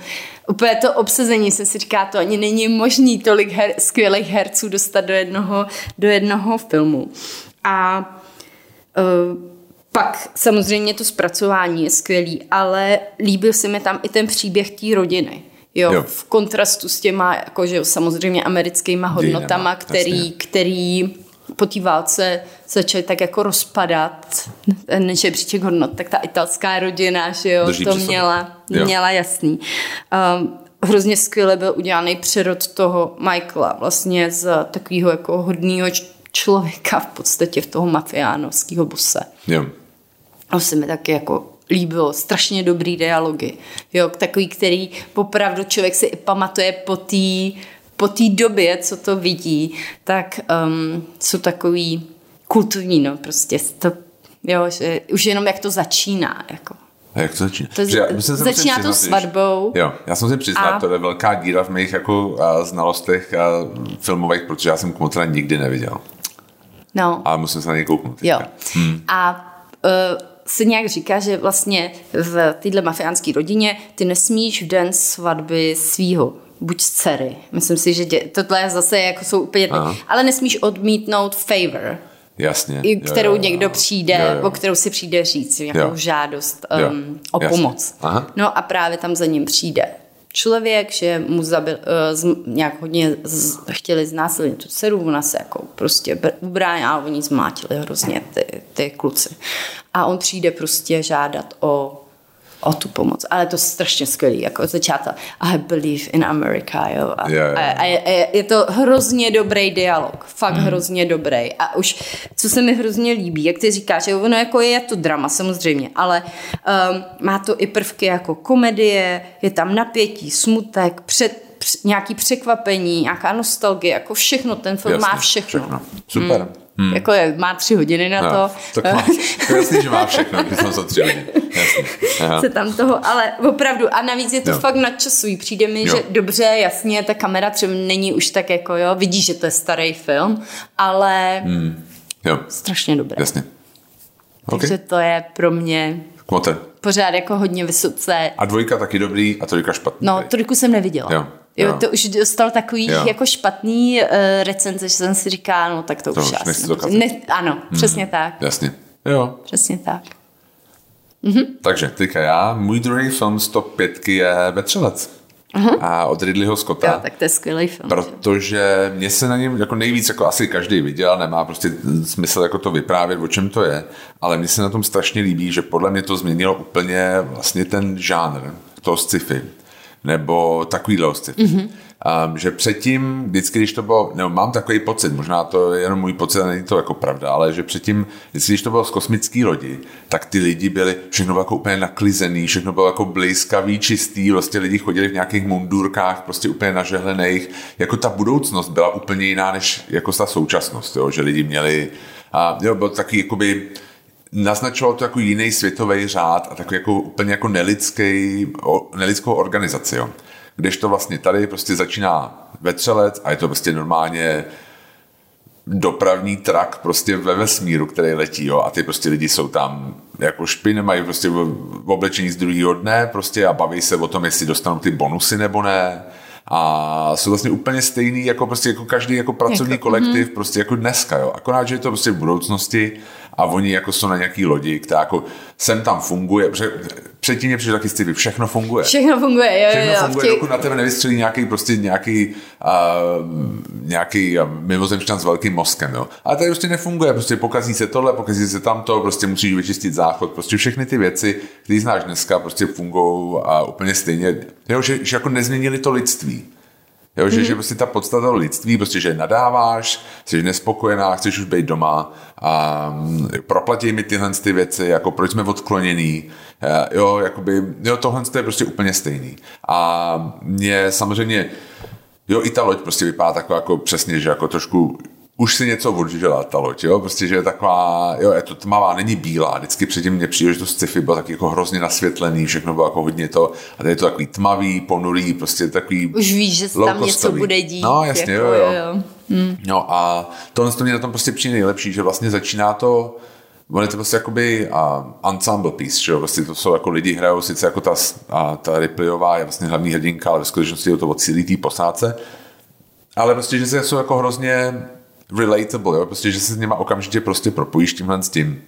Úplně to obsazení se si říká, to ani není možný tolik her, skvělých herců dostat do jednoho, do jednoho filmu. A uh, pak samozřejmě to zpracování je skvělý, ale líbil se mi tam i ten příběh té rodiny. Jo, jo, v kontrastu s těma, jakože samozřejmě americkýma hodnotama, Dějnama, který, který po té válce začaly tak jako rozpadat, než je příček hodnot, tak ta italská rodina, že jo, Drží to měla, jo. měla jasný. Um, hrozně skvěle byl udělaný přerod toho Michaela, vlastně z takového jako hodného člověka v podstatě v toho mafiánovského buse. Jo. To se mi taky jako líbilo, strašně dobrý dialogy, jo, takový, který popravdu člověk si i pamatuje po té po té době, co to vidí, tak um, jsou takový kultovní, no, prostě to, jo, že už jenom jak to začíná, jako. A jak to začíná? To z... já, začíná to svatbou. Jo, já jsem si přiznal, a... to je velká díra v mých jako a, znalostech a, filmových, protože já jsem Kmotra nikdy neviděl. No. A musím se na něj kouknout. Jo. Hmm. A uh, se nějak říká, že vlastně v této mafiánské rodině ty nesmíš v den svatby svýho buď dcery. Myslím si, že dě, tohle zase jako jsou úplně... Aha. Ale nesmíš odmítnout favor. Jasně. Kterou jo, jo, někdo přijde, jo, jo. o kterou si přijde říct, jako jo. žádost um, jo, o jasně. pomoc. Aha. No a právě tam za ním přijde člověk, že mu zabil, uh, z, nějak hodně z, chtěli znásilnit tu dceru, ona se jako prostě ubránila a oni zmátili hrozně ty, ty kluci. A on přijde prostě žádat o o tu pomoc. Ale je to strašně skvělý, jako začáta I believe in America, jo. A, yeah, yeah. a, a, a je to hrozně dobrý dialog, fakt mm. hrozně dobrý. A už, co se mi hrozně líbí, jak ty říkáš, že ono jako je to drama samozřejmě, ale um, má to i prvky jako komedie, je tam napětí, smutek, před, nějaký překvapení, nějaká nostalgie, jako všechno, ten film Jasně, má všechno. všechno. Super. Mm. Hmm. Jako je, má tři hodiny na no, to. Tak má, to jasný, že má všechno, když jsem za tři hodiny. Se tam toho, ale opravdu, a navíc je to jo. fakt nadčasový. Přijde mi, jo. že dobře, jasně, ta kamera třeba není už tak jako, jo, vidíš, že to je starý film, ale hmm. jo. strašně dobré. Jasně. Takže okay. to je pro mě Kmote. pořád jako hodně vysoce. A dvojka taky dobrý a trojka špatný. No, trojku jsem neviděla. Jo. Jo, jo. to už dostal takový jo. jako špatný uh, recenze, že jsem si říká, no tak to, to už, už ne, Ano, hmm. přesně tak. Jasně. Jo. Přesně tak. Mhm. Takže teďka já, můj druhý film z top pětky je Vetřelec. Uh-huh. A od Ridleyho Scotta. Jo, tak to je skvělý film. Protože mě se na něm jako nejvíc, jako asi každý viděl, nemá prostě smysl jako to vyprávět, o čem to je, ale mně se na tom strašně líbí, že podle mě to změnilo úplně vlastně ten žánr, toho sci-fi nebo takovýhle sci mm-hmm. Um, že předtím, vždycky, když to bylo, nebo mám takový pocit, možná to je jenom můj pocit a není to jako pravda, ale že předtím, vždycky, když to bylo z kosmické lodi, tak ty lidi byli všechno bylo jako úplně naklizený, všechno bylo jako blízkavý, čistý, vlastně lidi chodili v nějakých mundurkách, prostě úplně nažehlených, jako ta budoucnost byla úplně jiná než jako ta současnost, jo? že lidi měli, a jo, byl takový jakoby, naznačoval to jako jiný světový řád a takový jako úplně jako nelidský, nelidskou organizaci. Jo. Když to vlastně tady prostě začíná vetřelec a je to prostě normálně dopravní trak prostě ve vesmíru, který letí, jo, a ty prostě lidi jsou tam jako špiny, mají prostě v oblečení z druhého dne prostě a baví se o tom, jestli dostanou ty bonusy nebo ne a jsou vlastně úplně stejný jako prostě jako každý jako pracovní jako, kolektiv, mm. prostě jako dneska, jo. Akorát, že je to prostě v budoucnosti a oni jako jsou na nějaký lodi, která jako sem tam funguje, protože předtím mě přišlo taky všechno funguje. Všechno funguje, jo, Všechno jo, funguje, dokud na tebe nevystřelí nějaký prostě nějaký, uh, nějaký mimozemšťan s velkým mozkem, jo. Ale tady prostě nefunguje, prostě pokazí se tohle, pokazí se tamto, prostě musíš vyčistit záchod, prostě všechny ty věci, které znáš dneska, prostě fungují a úplně stejně, jo, že, že jako nezměnili to lidství. Jo, že, mm. že prostě ta podstata lidství, prostě, že nadáváš, jsi nespokojená, chceš už být doma a mm, proplatí mi tyhle ty věci, jako proč jsme odkloněný, eh, jo, jakoby, jo, tohle je prostě úplně stejný. A mě samozřejmě, jo, i ta loď prostě vypadá taková jako přesně, že jako trošku už si něco odžila ta loď, jo? prostě, že je taková, jo, je to tmavá, není bílá, vždycky předtím mě přijde, že to sci-fi bylo taky jako hrozně nasvětlený, všechno bylo jako hodně to, a tady je to takový tmavý, ponurý, prostě takový Už víš, že se tam něco bude dít. No, jasně, jako, jo, jo. jo. Hmm. No a tohle to mě na tom prostě přijde nejlepší, že vlastně začíná to, On je to prostě jakoby uh, ensemble piece, že jo? Vlastně to jsou jako lidi hrajou sice jako ta, a, ta Ripleyová je vlastně hlavní hrdinka, ale ve skutečnosti je to o celý té posádce. Ale prostě, že se jsou jako hrozně relatable, jo? Prostě, že se s nima okamžitě prostě propojíš tímhle s tím.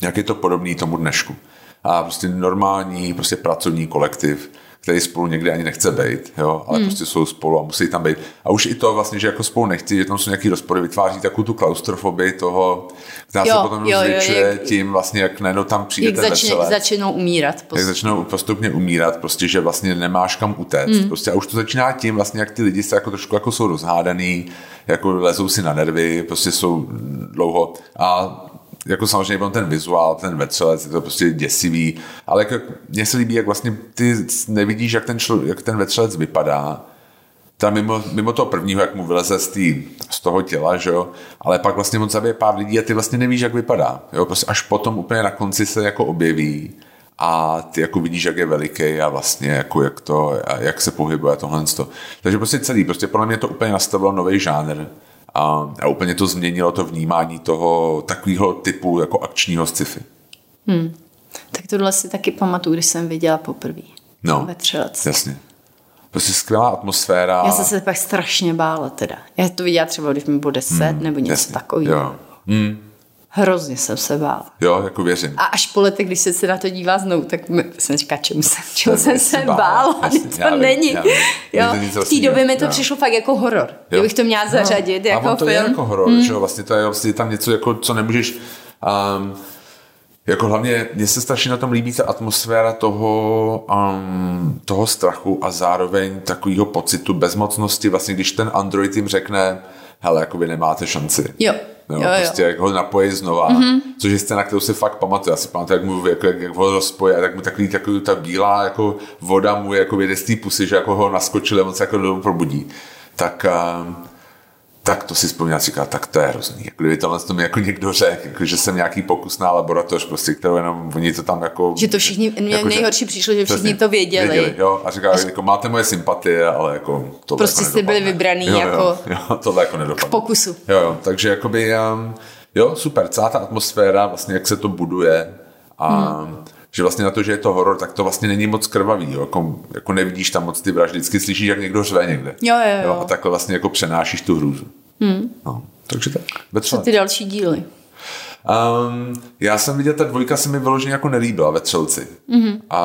Jak je to podobný tomu dnešku. A prostě normální, prostě pracovní kolektiv, který spolu někde ani nechce být, jo, ale hmm. prostě jsou spolu a musí tam být. A už i to vlastně, že jako spolu nechci, že tam jsou nějaký rozpory, vytváří takovou tu klaustrofobii toho, která jo, se potom jo, rozvětšuje jo, jak, tím vlastně, jak najednou tam přijde jak ten začne, začnou umírat. Postupně. Jak začnou postupně umírat, prostě, že vlastně nemáš kam utéct. Hmm. Prostě a už to začíná tím vlastně, jak ty lidi se jako trošku jako jsou rozhádaný, jako lezou si na nervy, prostě jsou dlouho a jako samozřejmě byl ten vizuál, ten vetřelec, je to prostě děsivý, ale jako, mně se líbí, jak vlastně ty nevidíš, jak ten, člo, jak ten vetřelec vypadá, tam mimo, mimo toho prvního, jak mu vyleze z, tý, z toho těla, že jo, ale pak vlastně on zabije pár lidí a ty vlastně nevíš, jak vypadá, jo, prostě až potom úplně na konci se jako objeví a ty jako vidíš, jak je veliký a vlastně jako jak to, jak se pohybuje tohle. Takže prostě celý, prostě podle mě to úplně nastavilo nový žánr a, a úplně to změnilo to vnímání toho takového typu jako akčního sci-fi. Hmm. Tak tohle si taky pamatuju, když jsem viděla poprvé. No, ve Třelec. jasně. Prostě skvělá atmosféra. Já jsem se pak strašně bála teda. Já to viděla třeba, když mi bylo deset hmm, nebo něco takového. Hmm. Hrozně jsem se bála. Jo, jako věřím. A až po letech, když se se na to dívá znovu, tak mi, jsem říkala, čemu jsem, čemu jsem se bála. Jasně, to já není. Vím, jo, v té době mi to jo. přišlo fakt jako horor. Jo. Kdybych to měla zařadit no, jako a to film. je jako horor, hmm. že jo, vlastně to je vlastně tam něco, jako, co nemůžeš... Um, jako hlavně mně se strašně na tom líbí ta atmosféra toho, um, toho strachu a zároveň takového pocitu bezmocnosti, vlastně když ten android jim řekne, hele, jako vy nemáte šanci. Jo. Jo, jo, prostě jo. jak ho napojí znova, mm-hmm. což je scéna, kterou si fakt pamatuju. Já si pamatuju, jak, mu, jak, jak, jak ho rozpojí a tak mu takový, takový ta bílá jako voda mu jako vyjde z té pusy, že jako ho naskočili a on se jako probudí. Tak um, tak to si vzpomněl, říká, tak to je hrozný. Jako kdyby tohle to mi jako někdo řekl, jako, že jsem nějaký pokusná laboratoř, prostě, kterou jenom oni to tam jako... Že to všichni, mě jako, nejhorší přišlo, že všichni to věděli. věděli jo, a říká, Až... jako máte moje sympatie, ale jako to Prostě jako jste byli vybraný jo, jako... Jo, jo, [laughs] tohle jako nedopadne. K pokusu. Jo, jo, takže jakoby, um, jo, super, celá ta atmosféra, vlastně jak se to buduje a hmm že vlastně na to, že je to horor, tak to vlastně není moc krvavý. Jo? Jako, jako nevidíš tam moc ty vraždy, vždycky slyšíš, jak někdo řve někde. Jo, jo, jo. jo a takhle vlastně jako přenášíš tu hrůzu. Hmm. No, takže tak. Co ty další díly? Um, já jsem viděl, ta dvojka se mi vyloženě jako nelíbila ve Třelci. Mm-hmm. A,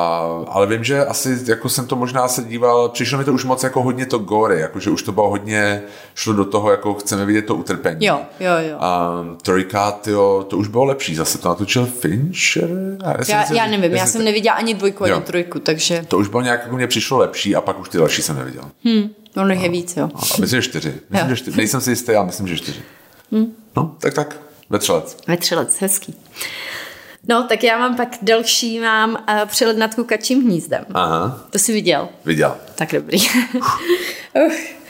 ale vím, že asi jako jsem to možná se díval, přišlo mi to už moc jako hodně to gory, jako že už to bylo hodně, šlo do toho, jako chceme vidět to utrpení. Jo, jo, jo. A trojka, tyjo, to už bylo lepší, zase to natočil Fincher? Já, já, já nevím, já jsem neviděla ani dvojku, ani jo. trojku, takže... To už bylo nějak, jako mě přišlo lepší a pak už ty další jsem neviděl. Hmm. Ono je víc, jo. A myslím, že čtyři. Myslím, že čtyři. Nejsem si jistý, ale myslím, že čtyři. Hmm. No, tak tak. Vetřelec. Vetřelec, hezký. No, tak já mám pak další, mám uh, přelet nad kukačím hnízdem. Aha. To jsi viděl? Viděl. Tak dobrý. uh. [laughs]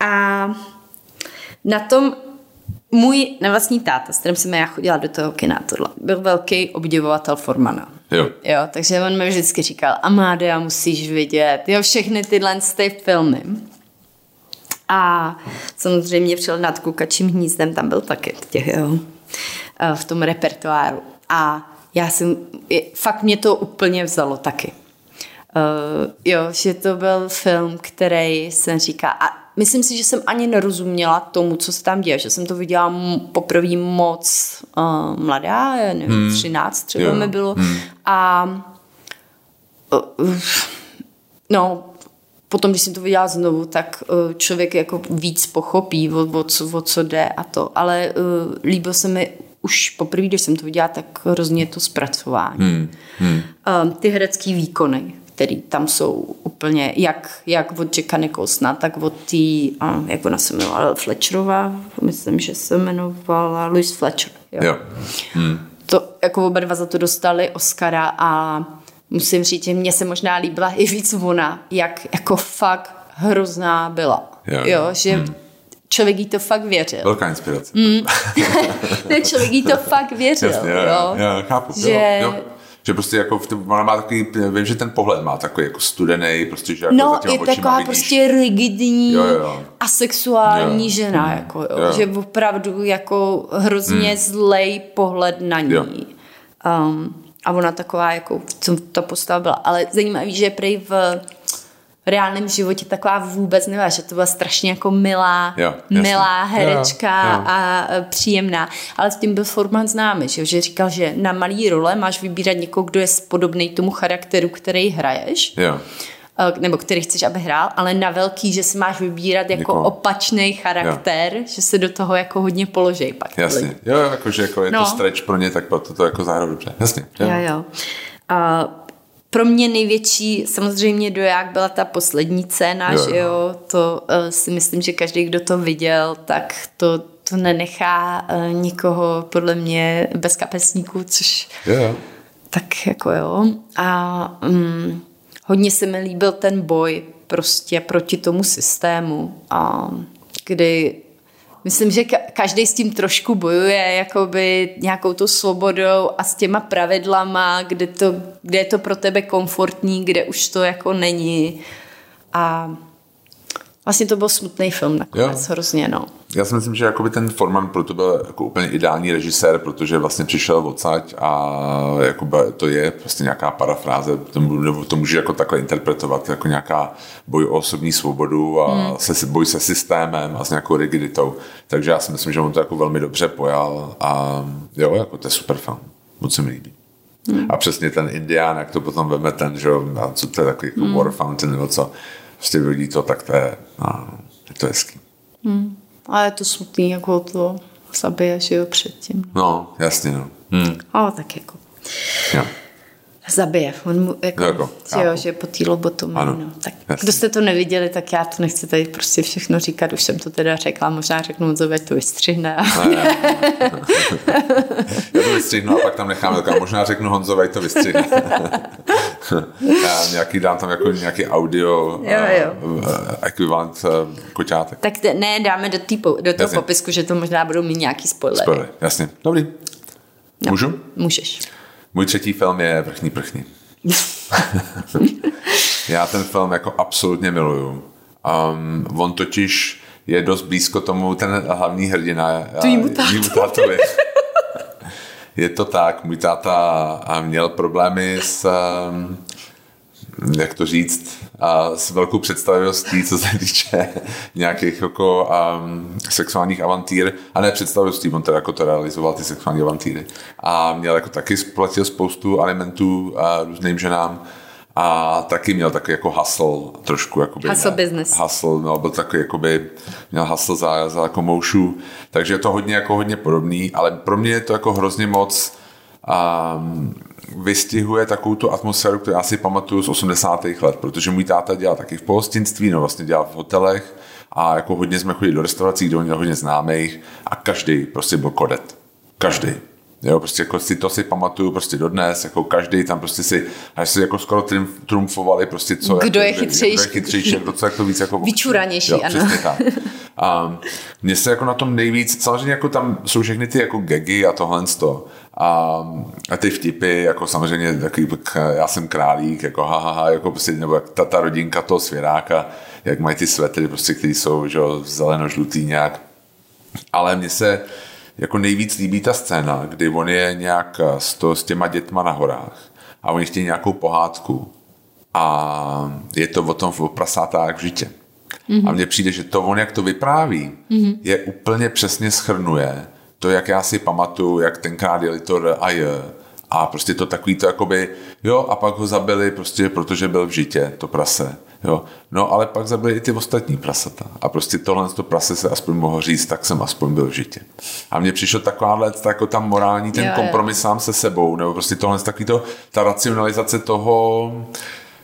A na tom můj nevlastní táta, s kterým jsem já chodila do toho kina, tohle, byl velký obdivovatel Formana. Jo. jo. takže on mi vždycky říkal, Amádia, musíš vidět, jo, všechny tyhle ty filmy. A samozřejmě přijel nad kukačím hnízdem, tam byl taky těch, jo, v tom repertoáru. A já jsem, fakt mě to úplně vzalo taky. Uh, jo, že to byl film, který jsem říká, a myslím si, že jsem ani nerozuměla tomu, co se tam děje, že jsem to viděla poprvé moc uh, mladá, nevím, hmm. 13 třeba jo. mi bylo. Hmm. A uh, no, potom, když jsem to viděla znovu, tak uh, člověk jako víc pochopí, o, o, co, o co jde a to. Ale uh, líbilo se mi už poprvé, když jsem to viděla, tak hrozně to zpracování. Hmm. Hmm. Um, ty herecké výkony, které tam jsou úplně, jak, jak od Jacka Nicholsona, tak od té, uh, jak ona se jmenovala, Fletcherová, myslím, že se jmenovala Louis Fletcher. Jo. jo. Hmm. To, jako oba dva za to dostali Oscara a musím říct, že mně se možná líbila i víc ona, jak jako fakt hrozná byla. Jo, jo že hmm. člověk jí to fakt věřil. Velká inspirace. Mm. [laughs] ne, člověk jí to fakt věřil. Jasně, jo, jo. jo, chápu. Že... Jo, jo. Že prostě jako, ona má takový, vím, že ten pohled má takový jako studený, prostě, že jako No, je taková vidíš. prostě rigidní jo, jo. a sexuální jo. žena, mm. jako, jo, jo. že opravdu jako hrozně mm. zlej pohled na ní. Jo. Um, a ona taková, jako co ta postava byla. Ale zajímavý, že prej v reálném životě taková vůbec nebyla, že to byla strašně jako milá, jo, milá herečka jo, jo. a příjemná. Ale s tím byl Forman známý, že, že říkal, že na malý role máš vybírat někoho, kdo je podobný tomu charakteru, který hraješ. Jo. Eh, nebo který chceš, aby hrál, ale na velký, že si máš vybírat jako Někoho. opačný charakter, jo. že se do toho jako hodně položej pak. Jasně, jo, jakože jako je no. to stretch pro ně, tak to, to jako zahraju dobře. Jasně. Jo, jo. jo. A pro mě největší samozřejmě doják byla ta poslední scéna, jo, že jo, to uh, si myslím, že každý, kdo to viděl, tak to, to nenechá uh, nikoho podle mě bez kapesníků, což jo. tak jako jo. A um, hodně se mi líbil ten boj prostě proti tomu systému, a kdy myslím, že každý s tím trošku bojuje, jakoby nějakou tou svobodou a s těma pravidlama, kde, to, kde je to pro tebe komfortní, kde už to jako není. A vlastně to byl smutný film nakonec, jo. hrozně, no. Já si myslím, že jakoby ten Forman pro to byl jako úplně ideální režisér, protože vlastně přišel odsaď a jakoby to je prostě nějaká parafráze, to, nebo to může jako takhle interpretovat, jako nějaká boj o osobní svobodu a hmm. se, boj se systémem a s nějakou rigiditou. Takže já si myslím, že on to jako velmi dobře pojal a jo, jako to je super film. Moc se mi líbí. Hmm. A přesně ten Indián, jak to potom veme ten, že co to je takový jako hmm. War Fountain nebo co, prostě vidí to, tak to je, no, je to hezký. Hmm. A je to smutný, jako to zabije, že jo, předtím. No, jasně, no. Hmm. Ale tak jako. Jo zabije. On mu, jako, jako jo, že po té lobotomii. No. Tak kdo jste to neviděli, tak já to nechci tady prostě všechno říkat, už jsem to teda řekla, možná řeknu ať to vystřihne. Ne, ne, ne. já to vystřihnu a pak tam nechám, tak možná řeknu Honzovi, ať to vystřihne. [laughs] já nějaký dám tam jako nějaký audio jo, jo. Eh, ekvivalent eh, koťátek. Tak ne, dáme do, tý, do toho popisku, že to možná budou mít nějaký spoiler. Spoiler, jasně. Dobrý. No, Můžu? Můžeš. Můj třetí film je Vrchní prchní. [laughs] Já ten film jako absolutně miluju. Um, on totiž je dost blízko tomu, ten hlavní hrdina. Tvýmu tátovi. [laughs] je to tak, můj táta měl problémy s, um, jak to říct, a s velkou představivostí, co se týče nějakých jako um, sexuálních avantýr, a ne představivostí, on teda jako to realizoval ty sexuální avantýry. A měl jako taky splatil spoustu alimentů a různým ženám a taky měl taky jako hustle trošku. Jakoby, hustle ne, business. Hustle, no, byl takový jakoby, měl hustle za, za jako moušu, takže je to hodně jako hodně podobný, ale pro mě je to jako hrozně moc um, vystihuje takovou tu atmosféru, kterou já si pamatuju z 80. let, protože můj táta dělal taky v pohostinství, no vlastně dělal v hotelech a jako hodně jsme chodili do restaurací, kde on měl hodně známých a každý prostě byl kodet. Každý. Jo, prostě jako si to si pamatuju prostě dodnes, jako každý tam prostě si, až si jako skoro trumfovali prostě co. Kdo je chytřejší. Kdo je chytřejší, kdo co jak to víc jako... Vyčuranější, jo, ano. Tak. [laughs] A mně se jako na tom nejvíc, samozřejmě jako tam jsou všechny ty jako gagy a tohle to. A, a ty vtipy, jako samozřejmě takový, já jsem králík, jako ha, ha, ha jako prostě, nebo jak ta, ta rodinka toho svěráka, jak mají ty svetry, prostě, které jsou, že zeleno-žlutý nějak. Ale mně se, jako nejvíc líbí ta scéna, kdy on je nějak s, to, s těma dětma na horách a oni chtějí nějakou pohádku a je to o tom v prasátách v žitě. Mm-hmm. A mně přijde, že to on, jak to vypráví, mm-hmm. je úplně přesně schrnuje to, jak já si pamatuju, jak tenkrát jeli to a je. A prostě to takový to jakoby, jo, a pak ho zabili prostě, protože byl v žitě, to prase. Jo. No ale pak zabili i ty ostatní prasata. A prostě tohle to prase se aspoň mohl říct, tak jsem aspoň byl v žitě. A mně přišlo taková jako tam morální ten jo, kompromis jo. sám se sebou, nebo prostě tohle takový to, ta racionalizace toho,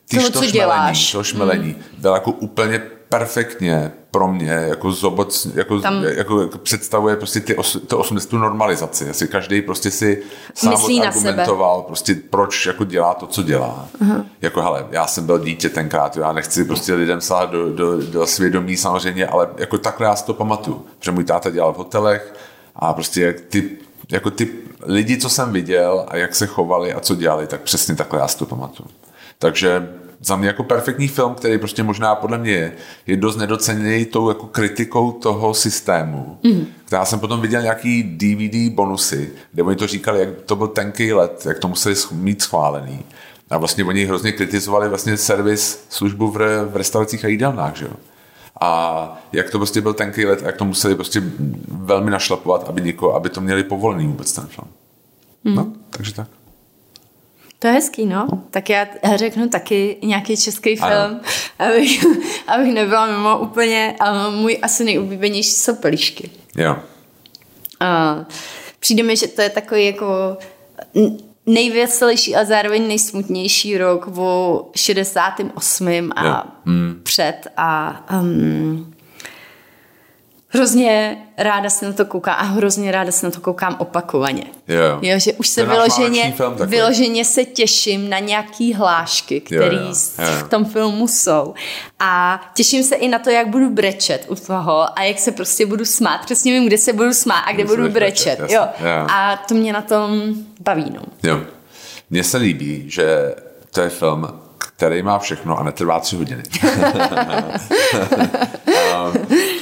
ty toho, co děláš. To šmelení. Mm. Byla jako úplně perfektně pro mě jako zoboc, jako, Tam... jako, jako představuje prostě ty os, to 80. normalizaci. Asi každý prostě si sám argumentoval, prostě proč jako dělá to, co dělá. Uh-huh. Jako hele, já jsem byl dítě tenkrát, já nechci prostě lidem sát do, do, do svědomí samozřejmě, ale jako takhle já si to pamatuju. Že můj táta dělal v hotelech a prostě jak ty, jako ty lidi, co jsem viděl a jak se chovali a co dělali, tak přesně takhle já si to pamatuju. Takže za mě jako perfektní film, který prostě možná podle mě je, je dost nedoceněný tou jako kritikou toho systému. Mm. Já jsem potom viděl nějaký DVD bonusy, kde oni to říkali, jak to byl tenký let, jak to museli mít schválený. A vlastně oni hrozně kritizovali vlastně servis, službu v, v restauracích a jídelnách, že jo. A jak to prostě byl tenký let jak to museli prostě velmi našlapovat, aby, něko, aby to měli povolený vůbec ten film. Mm. No, takže tak. To je hezký, no. Tak já řeknu taky nějaký český film, abych, [laughs] abych nebyla mimo úplně, ale můj asi nejoblíbenější jsou pelíšky. Jo. A přijde mi, že to je takový jako nejveselější a zároveň nejsmutnější rok o 68. a jo. mm. před a um, hrozně ráda se na to koukám a hrozně ráda se na to koukám opakovaně. Jo. jo že už se vyloženě, vyloženě se těším na nějaký hlášky, které v tom filmu jsou. A těším se i na to, jak budu brečet u toho a jak se prostě budu smát. Přesně vím, kde se budu smát a kde budu brečet. jo. jo. A to mě na tom baví. No. Jo. Mně se líbí, že to je film, který má všechno a netrvá tři hodiny. [laughs]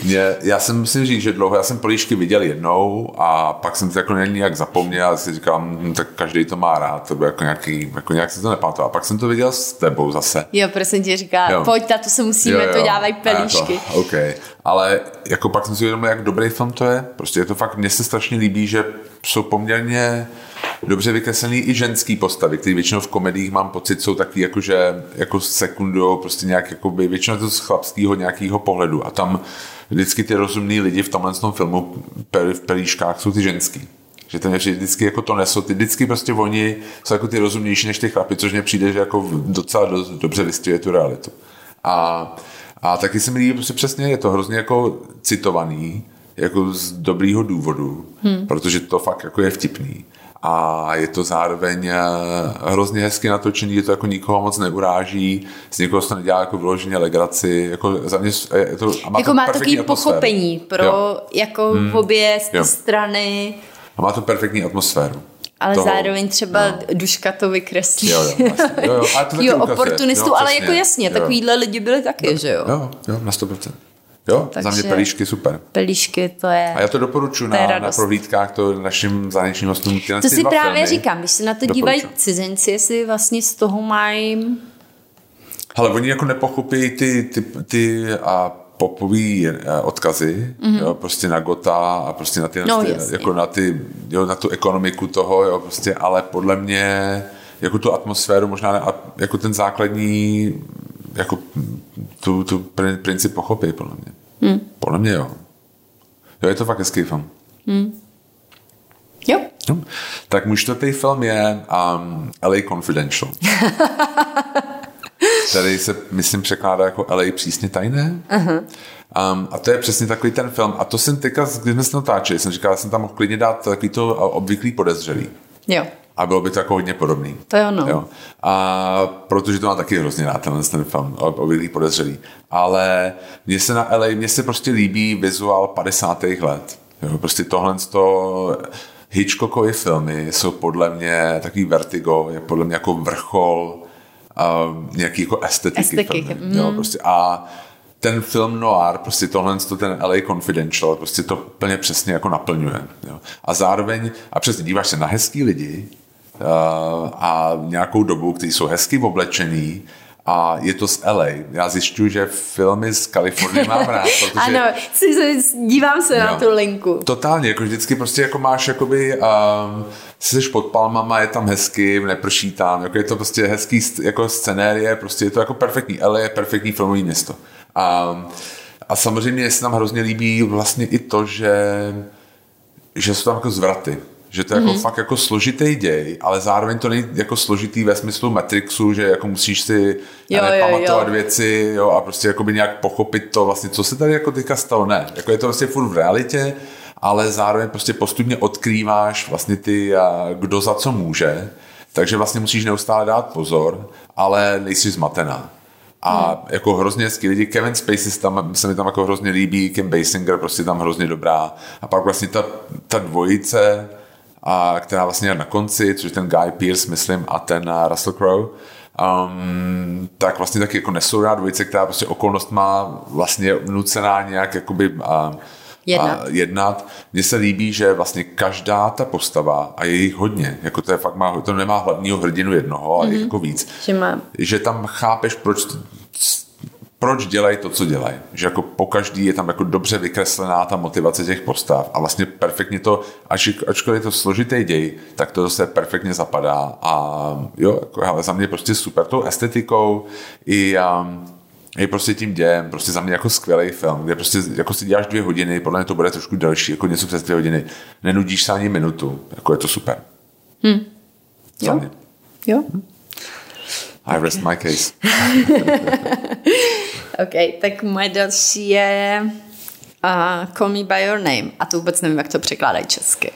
mě, já jsem musím říct, že dlouho, já jsem políšky viděl jednou a pak jsem to jako nějak zapomněl a si říkám, hm, tak každý to má rád, to bylo jako nějaký, jako nějak se to nepamatoval. A pak jsem to viděl s tebou zase. Jo, prosím tě říká, jo. pojď, to se musíme, jo, jo. to dělávají pelíšky. To, OK, ale jako pak jsem si uvědomil, jak dobrý film to je. Prostě je to fakt, mně se strašně líbí, že jsou poměrně dobře vykreslený i ženský postavy, které většinou v komediích mám pocit, jsou taky jako, že jako sekundu, prostě nějak jakoby, většinou to z chlapského nějakého pohledu a tam vždycky ty rozumní lidi v tomhle tom filmu v pelíškách jsou ty ženský. Že ten vždycky jako to nesou, ty vždycky prostě oni jsou jako ty rozumnější než ty chlapy, což mně přijde, že jako docela dost, dobře vystihuje tu realitu. A, a taky se mi líbí prostě přesně, je to hrozně jako citovaný, jako z dobrýho důvodu, hmm. protože to fakt jako je vtipný a je to zároveň eh, hrozně hezky natočený, je to jako nikoho moc neuráží, z někoho se to nedělá jako vyloženě legraci, jako za mě je to, a má jako to má takový atmosféru. pochopení pro jo. jako hmm. obě jo. strany. A má to perfektní atmosféru. Ale toho, zároveň třeba no. Duška to vykreslí. Jo, jo, vlastně. jo, jo. [laughs] Ale to jo, oportunistu, jo, ale jako jasně, jo. takovýhle lidi byli taky, jo, že jo? Jo, jo, na 100%. Jo, Takže za mě pelíšky super. Pelíšky to je... A já to doporučuji na, na prohlídkách to našim zahraničním hostům. To si právě filmy. říkám, když se na to dívají cizinci, jestli vlastně z toho mají... Ale oni jako nepochopí ty, ty, ty a popový eh, odkazy, mm-hmm. jo, prostě na Gota a prostě na ty, no, ty jako na ty, jo, na tu ekonomiku toho, jo, prostě, ale podle mě jako tu atmosféru možná a jako ten základní jako tu, tu princip pochopí, podle mě. Hmm. Podle mě jo. Jo, je to fakt hezký film. Hmm. Jo. No. Tak můj čtvrtý film je um, LA Confidential. [laughs] který se, myslím, překládá jako LA přísně tajné. Uh-huh. Um, a to je přesně takový ten film. A to jsem teďka, když jsme se natáčeli, jsem říkal, jsem tam mohl klidně dát takový to obvyklý podezřelý. Jo a bylo by to jako hodně podobný. To je ono. Jo. A protože to má taky hrozně rád, tenhle ten film, obvyklý podezřelý. Ale mně se na LA, mně se prostě líbí vizuál 50. let. Jo. Prostě tohle to Hitchcockovy filmy jsou podle mě takový vertigo, je podle mě jako vrchol um, nějaký jako estetiky, estetiky. filmy. Mm. Jo, prostě a ten film noir, prostě tohle, ten LA Confidential, prostě to plně přesně jako naplňuje. Jo. A zároveň, a přesně díváš se na hezký lidi, a nějakou dobu, kteří jsou hezky oblečený, a je to z LA. Já zjišťuju, že filmy z Kalifornie mám rád. [laughs] Protože, ano, dívám se jo, na tu linku. Totálně, jako vždycky prostě jako máš jakoby, um, jsi pod palmama, je tam hezky, neprší tam, jako je to prostě hezký jako scenérie, prostě je to jako perfektní. LA je perfektní filmový město. A, a samozřejmě se nám hrozně líbí vlastně i to, že, že jsou tam jako zvraty že to je mm-hmm. jako mhm. fakt jako složitý děj, ale zároveň to není jako složitý ve smyslu Matrixu, že jako musíš si jo, ne, jo, pamatovat jo. věci jo, a prostě jako by nějak pochopit to vlastně, co se tady jako teďka stalo. Ne, jako je to vlastně furt v realitě, ale zároveň prostě postupně odkrýváš vlastně ty, kdo za co může, takže vlastně musíš neustále dát pozor, ale nejsi zmatená. A hmm. jako hrozně hezký lidi, Kevin Spacey tam, se mi tam jako hrozně líbí, Kim Basinger prostě tam hrozně dobrá. A pak vlastně ta, ta dvojice, a která vlastně je na konci, což je ten Guy Pearce, myslím, a ten uh, Russell Crowe, um, tak vlastně taky jako rád dvojice, která prostě okolnost má vlastně nucená nějak jakoby uh, jednat. A jednat. Mně se líbí, že vlastně každá ta postava, a je jich hodně, jako to je fakt má, to nemá hlavního hrdinu jednoho, ale mm-hmm. jako víc. Že, má. že tam chápeš, proč proč dělají to, co dělají. Že jako po každý je tam jako dobře vykreslená ta motivace těch postav a vlastně perfektně to, ač, ačkoliv je to složitý děj, tak to zase perfektně zapadá a jo, jako, ale za mě prostě super tou estetikou i, um, i prostě tím dějem, prostě za mě jako skvělý film, kde prostě jako si děláš dvě hodiny, podle mě to bude trošku delší, jako něco přes dvě hodiny, nenudíš se ani minutu, jako je to super. Hmm. Jo. Mě. Jo. Hm? I rest okay. my case. [laughs] OK, tak moje další je Uh, Call Me By Your Name. A to vůbec nevím, jak to překládají česky.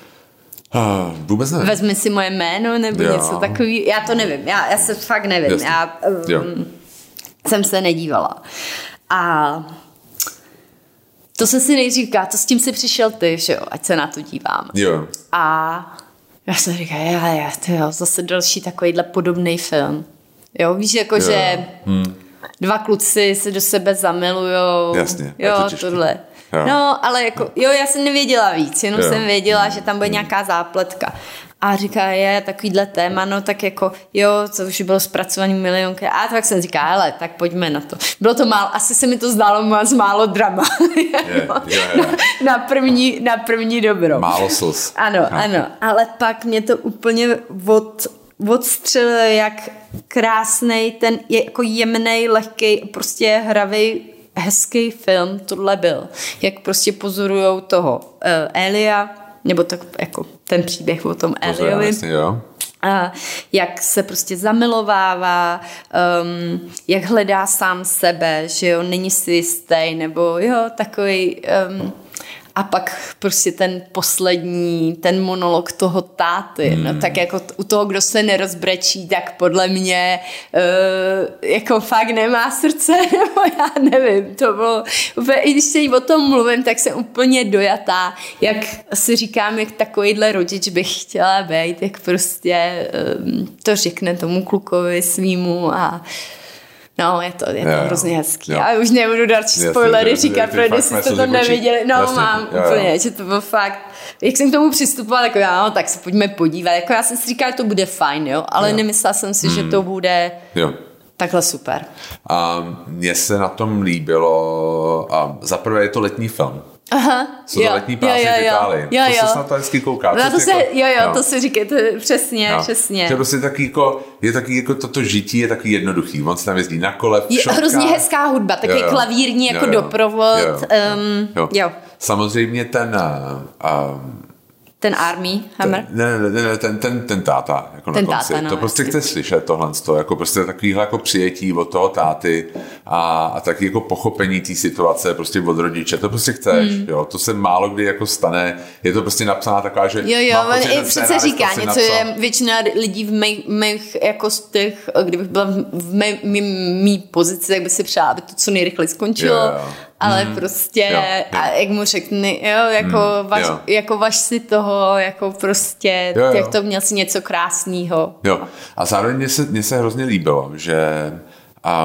Uh, vůbec nevím. Vezmi si moje jméno nebo jo. něco takový. Já to nevím, já, já se fakt nevím. Jasně. Já um, jsem se nedívala. A to se si nejdřív říká, to s tím si přišel ty, že jo, ať se na to dívám. Jo. A já jsem říkala, já, já, to jo, zase další takovýhle podobný film. Jo, víš, jako, jo. že hmm. Dva kluci se do sebe zamilujou. Jasně. Jo, to tohle. Jo. No, ale jako, jo, já jsem nevěděla víc, jenom jo. jsem věděla, že tam bude nějaká zápletka. A říká, je takovýhle téma, no tak jako, jo, to už bylo zpracovaný milionky. A tak jsem říká, ale tak pojďme na to. Bylo to málo, asi se mi to zdálo moc málo drama. je, je, [laughs] je. Na, první, na první dobro. Málo slz. Ano, no. ano, ale pak mě to úplně od, odstřelilo, jak krásný ten je jako jemný, lehký, prostě hravý hezký film tohle byl. Jak prostě pozorujou toho uh, Elia, nebo tak jako ten příběh o tom Eliovi. A jak se prostě zamilovává, um, jak hledá sám sebe, že jo, není si jistý, nebo jo, takový um, a pak prostě ten poslední, ten monolog toho táty, no, hmm. no tak jako u toho, kdo se nerozbrečí, tak podle mě uh, jako fakt nemá srdce, [laughs] nebo já nevím, to bylo úplně, i když se o tom mluvím, tak jsem úplně dojatá, jak si říkám, jak takovýhle rodič bych chtěla být, jak prostě um, to řekne tomu klukovi svýmu a No, je to, je to jo, hrozně hezký. Jo. Já už nebudu další spoilery říkat, protože jste to, to neviděli. No, jasně, mám jo, úplně, jo. že to bylo fakt. Jak jsem k tomu přistupovala, jako já, no, tak se pojďme podívat. Jako já jsem si říkala, že to bude fajn, jo, ale jo. nemyslela jsem si, hmm. že to bude jo. takhle super. A mně se na tom líbilo, a zaprvé je to letní film. Aha, Jsou to jo, letní prázdniny jo, jo, v Itálii. Jo, jo. To se na to hezky kouká. No, to se, jako, jo, jo, no. to si říkáte, přesně, no. přesně. To je prostě taky jako, je taky jako toto žití je taky jednoduchý. On se tam jezdí na kole, v Je hrozně hezká hudba, takový jo, jo. klavírní jako jo, jo. doprovod. Jo, jo. Um, jo. jo. Samozřejmě ten um, ten Army Hammer? Ten, ne, ne, ne, ten, ten, ten táta. Jako ten na konci. táta, no, To prostě chce slyšet tohle, to, jako prostě takovýhle jako přijetí od toho táty a, a taky jako pochopení té situace prostě od rodiče. To prostě chceš, hmm. jo. To se málo kdy jako stane. Je to prostě napsaná taková, že Jo, jo, on i přece říká něco, napsal. je většina lidí v mých, mých jako z těch, kdybych byla v mé, mý, mý pozici, tak by si přála, aby to co nejrychleji skončilo. Jo, jo ale mm. prostě, jo, jo. A jak mu řekni, jo, jako, mm. važ, jo. jako vaš si toho, jako prostě, jo, jo. jak to měl si něco krásného. Jo, a zároveň mně se, mně se hrozně líbilo, že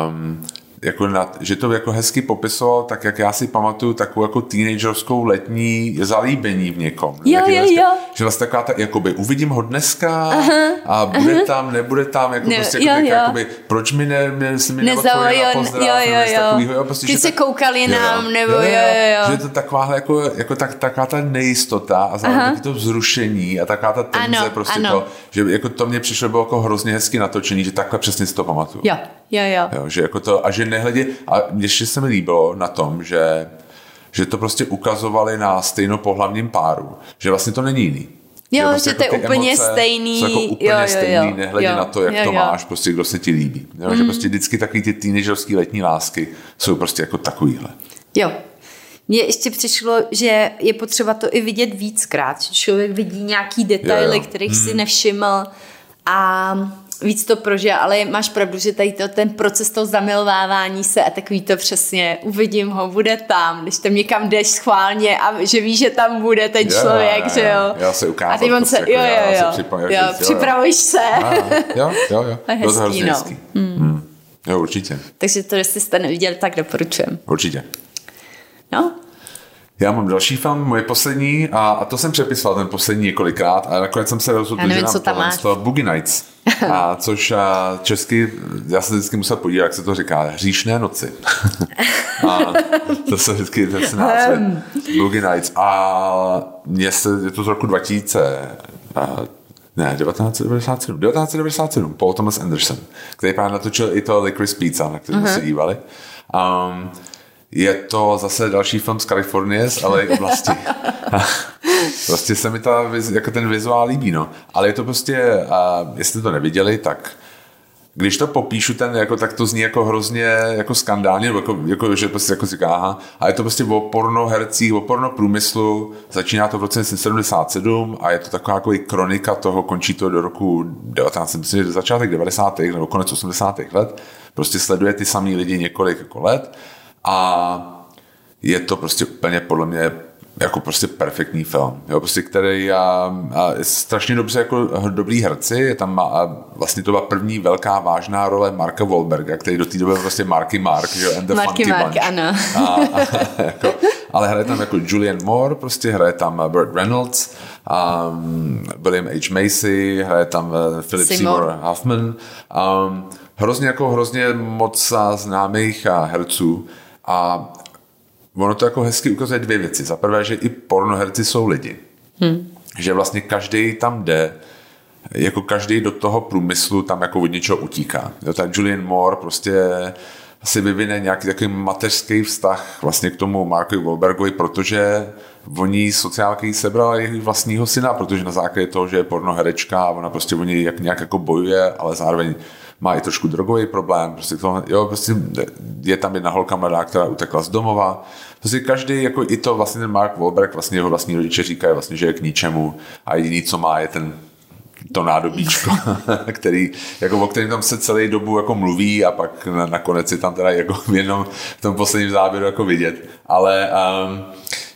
um, jako na, že to jako hezky popisoval, tak jak já si pamatuju takovou jako teenagerskou letní zalíbení v někom. Jo, jo, vlastně, jo. Že vlastně taková ta, jakoby, uvidím ho dneska aha, a bude aha. tam, nebude tam, jako ne, prostě, jo, jakoby, jo. jakoby, proč mi ne, ne, si mi neodpověděl na pozdrav, jo, jo, jo. Takovýho, jo, prostě, Ty se koukali jo, nám, nebo jo, jo, jo, jo. Že je to taková jako, jako tak, taková ta nejistota a zároveň to vzrušení a taková ta tenze, ano, prostě ano. to, že jako to mě přišlo bylo jako hrozně hezky natočený, že takhle přesně si to pamatuju. Jo, jo, jo. jo že jako to, a že nehledě, a ještě se mi líbilo na tom, že, že to prostě ukazovali na stejnopohlavním páru, že vlastně to není jiný. Jo, že, prostě že jako to je úplně stejný. Jsou jako úplně jo, jo, stejný, jo, nehledě jo, na to, jak jo, to máš, prostě kdo se ti líbí. Jo, mm. Že prostě vždycky takový ty teenagerský letní lásky jsou prostě jako takovýhle. Jo. Mně ještě přišlo, že je potřeba to i vidět víckrát, že člověk vidí nějaký detaily, jo, jo. kterých hmm. si nevšiml a víc to prožije, ale máš pravdu, že tady to, ten proces toho zamilovávání se a takový to přesně, uvidím ho, bude tam, když tam někam jdeš schválně a že víš, že tam bude ten jo, člověk, jo, že jo. Já se ukázat. A ty on se, jako jo, jo, jo, jo, jo, jo, připravuješ se. jo, jo, jo. Hezký, no. Hezký. Hmm. Hmm. Jo, určitě. Takže to, jestli jste neviděli, tak doporučujem. Určitě. No, já mám další film, moje poslední, a, a to jsem přepisoval ten poslední několikrát, a nakonec jsem se rozhodl, nevím, že nám to Boogie Nights. A což a, česky, já jsem vždycky musel podívat, jak se to říká, hříšné noci. [laughs] a to se vždycky, to se název, Boogie Nights. A mě se, je to z roku 2000, a, ne, 1997, 1997, Paul Thomas Anderson, který právě natočil i to Licorice Pizza, na který jsme uh-huh. se dívali. Um, je to zase další film z Kalifornie, ale i oblasti. [laughs] prostě se mi ta, jako ten vizuál líbí, no. Ale je to prostě, a jestli to neviděli, tak když to popíšu, ten, jako, tak to zní jako hrozně jako skandálně, jako, jako, že prostě jako říká, aha, a je to prostě o porno hercích, o porno průmyslu, začíná to v roce 1977 a je to taková jako kronika toho, končí to do roku 19, myslím, že začátek 90. nebo konec 80. let, prostě sleduje ty samý lidi několik jako let a je to prostě úplně podle mě jako prostě perfektní film, jo, prostě který a, a je strašně dobře jako dobrý herci, je tam a vlastně to byla první velká vážná role Marka Wahlberga, který do té doby byl prostě Marky Mark, že and the Marky Mark, Bunch. ano. A, a, jako, ale hraje tam jako Julian Moore, prostě hraje tam Burt Reynolds, um, William H. Macy, hraje tam uh, Philip Seymour, Seymour Hoffman, um, hrozně jako hrozně moc známých herců a ono to jako hezky ukazuje dvě věci. Za prvé, že i pornoherci jsou lidi. Hmm. Že vlastně každý tam jde, jako každý do toho průmyslu tam jako od něčeho utíká. Jo, tak Julian Moore prostě si vyvine nějaký takový mateřský vztah vlastně k tomu Markovi Wahlbergovi, protože oni sociálky sebrala jejich vlastního syna, protože na základě toho, že je pornoherečka a ona prostě o něj jak nějak jako bojuje, ale zároveň má i trošku drogový problém, prostě, to, jo, prostě je tam jedna holka mladá, která utekla z domova. Prostě každý, jako i to vlastně ten Mark Wahlberg, vlastně jeho vlastní rodiče říkají vlastně, že je k ničemu a jediný, co má, je ten to nádobíčko, [laughs] který, jako, o kterém tam se celý dobu jako mluví a pak na, nakonec je tam teda jako v jednom v tom posledním záběru jako vidět. Ale um,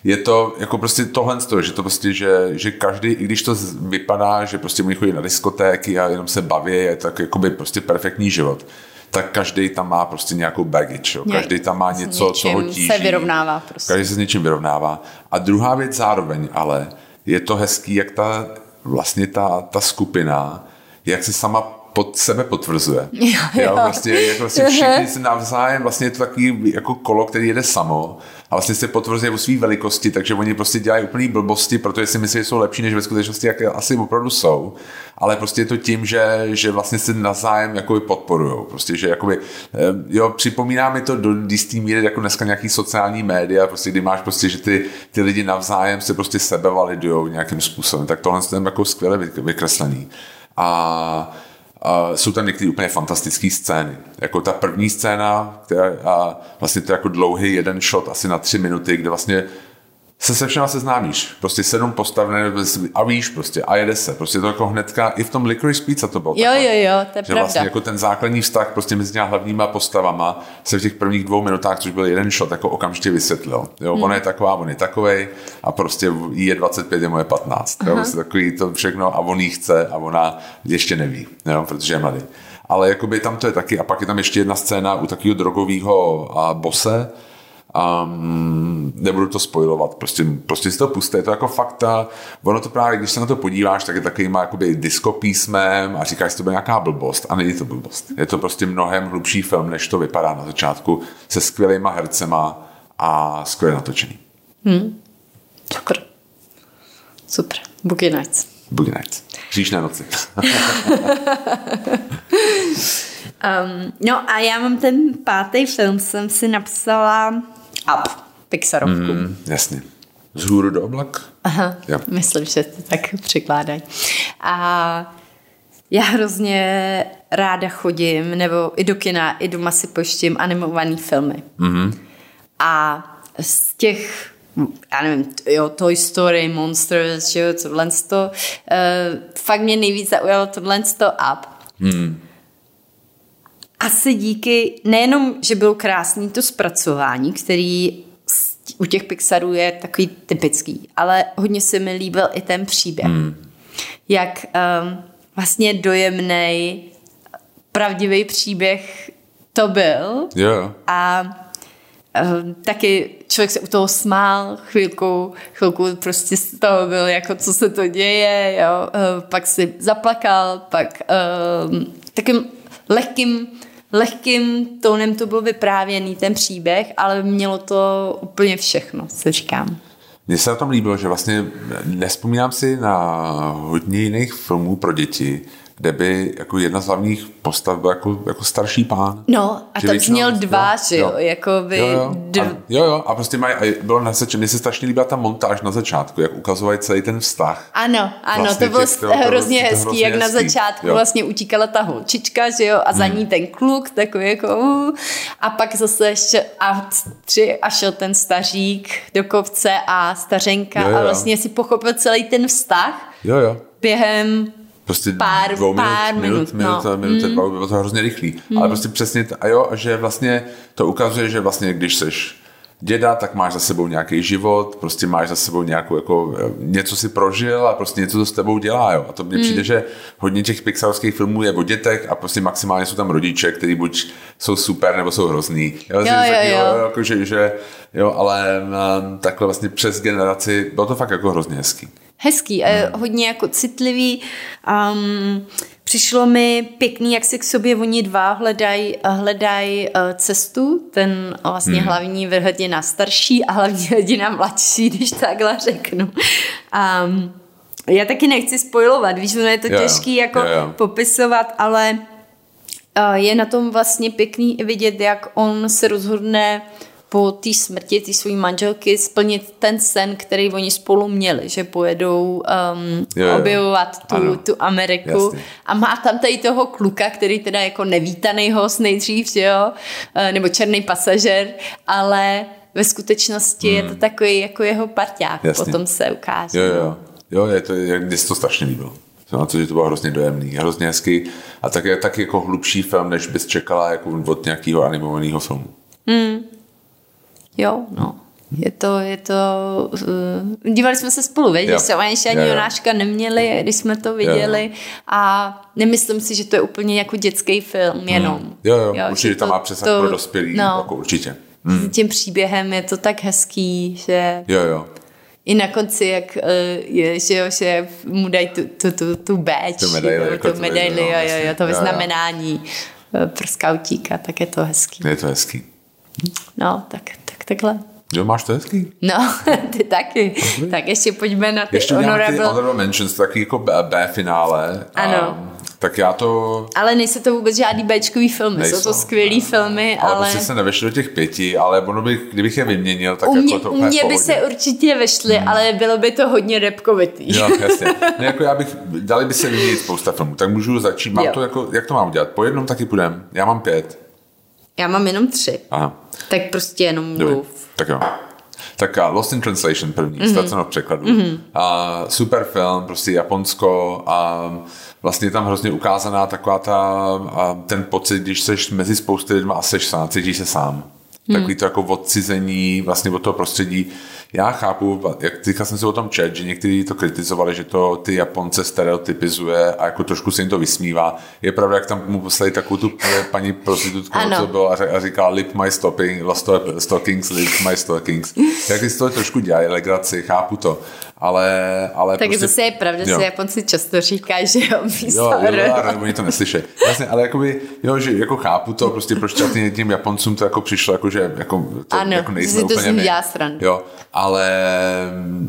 je to jako prostě tohle, že to prostě, že, že každý, i když to vypadá, že prostě oni chodí na diskotéky a jenom se baví, je tak by prostě perfektní život tak každý tam má prostě nějakou baggage, jo. každý tam má něco, co ho tíží. se vyrovnává prostě. Každý se s něčím vyrovnává. A druhá věc zároveň, ale je to hezký, jak ta vlastně ta, ta skupina, jak si sama pod sebe potvrzuje. [laughs] Jo, jo. jo vlastně, jako vlastně všichni se navzájem, vlastně je to takový jako kolo, který jede samo a vlastně se potvrzuje o své velikosti, takže oni prostě dělají úplný blbosti, protože si myslí, že jsou lepší, než ve skutečnosti jak asi opravdu jsou. Ale prostě je to tím, že, že vlastně se navzájem jakoby podporují. Prostě, že jakoby, eh, jo, připomíná mi to do jistý míry jako dneska nějaký sociální média, prostě kdy máš prostě, že ty, ty lidi navzájem se prostě sebe validujou nějakým způsobem. Tak tohle je jako skvěle vykreslený. A a jsou tam některé úplně fantastické scény. Jako ta první scéna, která, a vlastně to je jako dlouhý jeden shot, asi na tři minuty, kde vlastně se se všema seznámíš. Prostě sedm postav a víš prostě a jede se. Prostě to jako hnedka, i v tom Licorice Pizza to bylo Jo, takhle, jo, jo, to je že pravda. vlastně jako ten základní vztah prostě mezi těma hlavníma postavama se v těch prvních dvou minutách, což byl jeden shot, jako okamžitě vysvětlil. Jo, hmm. ona je taková, on je takovej a prostě jí je 25, je moje 15. Jo, prostě takový to všechno a on jí chce a ona ještě neví, jo, protože je mladý. Ale jakoby tam to je taky, a pak je tam ještě jedna scéna u takového drogového bose, Um, nebudu to spojovat, prostě, prostě si to puste, je to jako fakta, ono to právě, když se na to podíváš, tak je takovýma jakoby disco písmem a říkáš, že to bude nějaká blbost a není to blbost. Je to prostě mnohem hlubší film, než to vypadá na začátku, se skvělýma hercema a skvěle natočený. Hmm. Super. Super. Boogie Nights. Boogie Nights. Příšné noci. [laughs] um, no a já mám ten pátý film, jsem si napsala Up, Pixarovku. Mm, jasně. Z hůru do oblak? Aha, jo. myslím, že to tak překládají. A já hrozně ráda chodím, nebo i do kina, i doma si poštím animované filmy. Mm-hmm. A z těch já nevím, jo, Toy Story, Monsters, že jo, tohle to, uh, fakt mě nejvíc zaujalo tohle to up. Hmm asi díky nejenom, že bylo krásný to zpracování, který u těch Pixarů je takový typický, ale hodně se mi líbil i ten příběh. Hmm. Jak um, vlastně dojemný, pravdivý příběh to byl. Yeah. A um, taky člověk se u toho smál chvilku, chvilku prostě z toho byl jako, co se to děje, jo. Uh, pak si zaplakal, pak um, takým lehkým lehkým tónem to byl vyprávěný ten příběh, ale mělo to úplně všechno, co říkám. Mně se na tom líbilo, že vlastně nespomínám si na hodně jiných filmů pro děti, kde by jako jedna z hlavních postav byl jako, jako starší pán. No a tam měl dva, že jo, jako by... Jo, jo. Dv... A, jo, jo, a prostě mají, a bylo na začátku, mně se strašně líbila ta montáž na začátku, jak ukazovají celý ten vztah. Ano, ano, vlastně to bylo těch, hrozně to, hezký, hrozně jak hezký. na začátku jo. vlastně utíkala ta holčička, že jo, a za hmm. ní ten kluk, takový jako uh, a pak zase ještě a tři a šel ten stařík do kopce a stařenka jo, jo. a vlastně si pochopil celý ten vztah. Jo, jo. Během prostě pár, dvou minut, pár minut, minut, minut, no. minut, mm. dva, bylo to hrozně rychlý. Mm. Ale prostě přesně, a jo, že vlastně to ukazuje, že vlastně když seš děda, tak máš za sebou nějaký život, prostě máš za sebou nějakou, jako, něco si prožil a prostě něco to s tebou dělá, jo. A to mně mm. přijde, že hodně těch pixarských filmů je o dětech a prostě maximálně jsou tam rodiče, kteří buď jsou super, nebo jsou hrozný. Jo, jo, jo, jo. jo jako, že, že, jo, ale um, takhle vlastně přes generaci, bylo to fakt jako hrozně hezký hezký a hmm. hodně jako citlivý. Um, přišlo mi pěkný, jak si k sobě oni dva hledají hledaj, uh, cestu. Ten vlastně hmm. hlavní hrdina starší a hlavní hrdina mladší, [laughs] když takhle řeknu. Um, já taky nechci spojovat, víš, ono je to yeah, těžký jako yeah, yeah. popisovat, ale uh, je na tom vlastně pěkný vidět, jak on se rozhodne po té smrti té své manželky splnit ten sen, který oni spolu měli, že pojedou um, jo, jo. objevovat tu, tu Ameriku Jasně. a má tam tady toho kluka, který teda jako nevítaný host nejdřív, že jo, uh, nebo černý pasažer, ale ve skutečnosti hmm. je to hmm. takový jako jeho parťák, Jasně. potom se ukáže. Jo, jo. Jo, je to, mně se to strašně líbilo. Na to, že to bylo hrozně dojemný, hrozně hezký a tak, tak jako hlubší film, než bys čekala jako od nějakého animovaného filmu. Hmm. Jo, no. Je to, je to, uh, dívali jsme se spolu, víš, když jsme ještě ani Jonáška neměli, když jsme to viděli jo. a nemyslím si, že to je úplně jako dětský film jenom. Hmm. Jo, jo, jo určitě to má přesah to, pro dospělý, no, jako určitě. Hmm. S tím příběhem je to tak hezký, že... Jo, jo. I na konci, jak uh, je, že, jo, že mu dají tu, tu, tu, tu badge, tu medaili, jako tu medaili, jo, jo, jo, to vyznamenání jo, jo. pro skautíka, tak je to hezký. Je to hezký. No, tak takhle. Jo, máš to hezký. No, [laughs] ty taky. Okay. Tak ještě pojďme na ty ještě honorable. Ještě honorable mentions, taky jako B, B finále. Ano. Um, tak já to... Ale nejsou to vůbec žádný Bčkový filmy, nejsou. jsou to skvělý filmy, ale... Ale prostě se nevešly do těch pěti, ale ono by, kdybych je vyměnil, tak u mě, jako to úplně by se určitě vešly, hmm. ale bylo by to hodně repkovitý. Jo, jasně. [laughs] Ne, jako já bych, dali by se vyměnit spousta filmů, tak můžu začít, mám jo. to jako, jak to mám udělat? Po jednom taky půjdem, já mám pět. Já mám jenom tři. Aha. Tak prostě jenom mluv. Tak jo. Tak uh, Lost in Translation první, mm-hmm. ztraceno v překladu. Mm-hmm. Uh, super film, prostě Japonsko a vlastně je tam hrozně ukázaná taková ta, uh, ten pocit, když seš mezi spousty lidma a seš sám, cítíš se sám. Hmm. Takový to jako odcizení vlastně od toho prostředí. Já chápu, jak teďka jsem si o tom čet, že někteří to kritizovali, že to ty Japonce stereotypizuje a jako trošku se jim to vysmívá. Je pravda, jak tam mu poslali takovou tu paní prostitutku, co bylo a říkala lip my stopping, lost stockings, lip my stockings. Jak si to trošku dělají, legraci, chápu to ale... ale tak prostě, zase je pravda, jo. že Japonci často říkají, že jo, jo, jo, jo, oni to neslyší. Jasně, ale jakoby, jo, že jako chápu to, prostě proč tím Japoncům to jako přišlo, jako, že jako, to ano, jako nejsme to úplně my. Jo, ale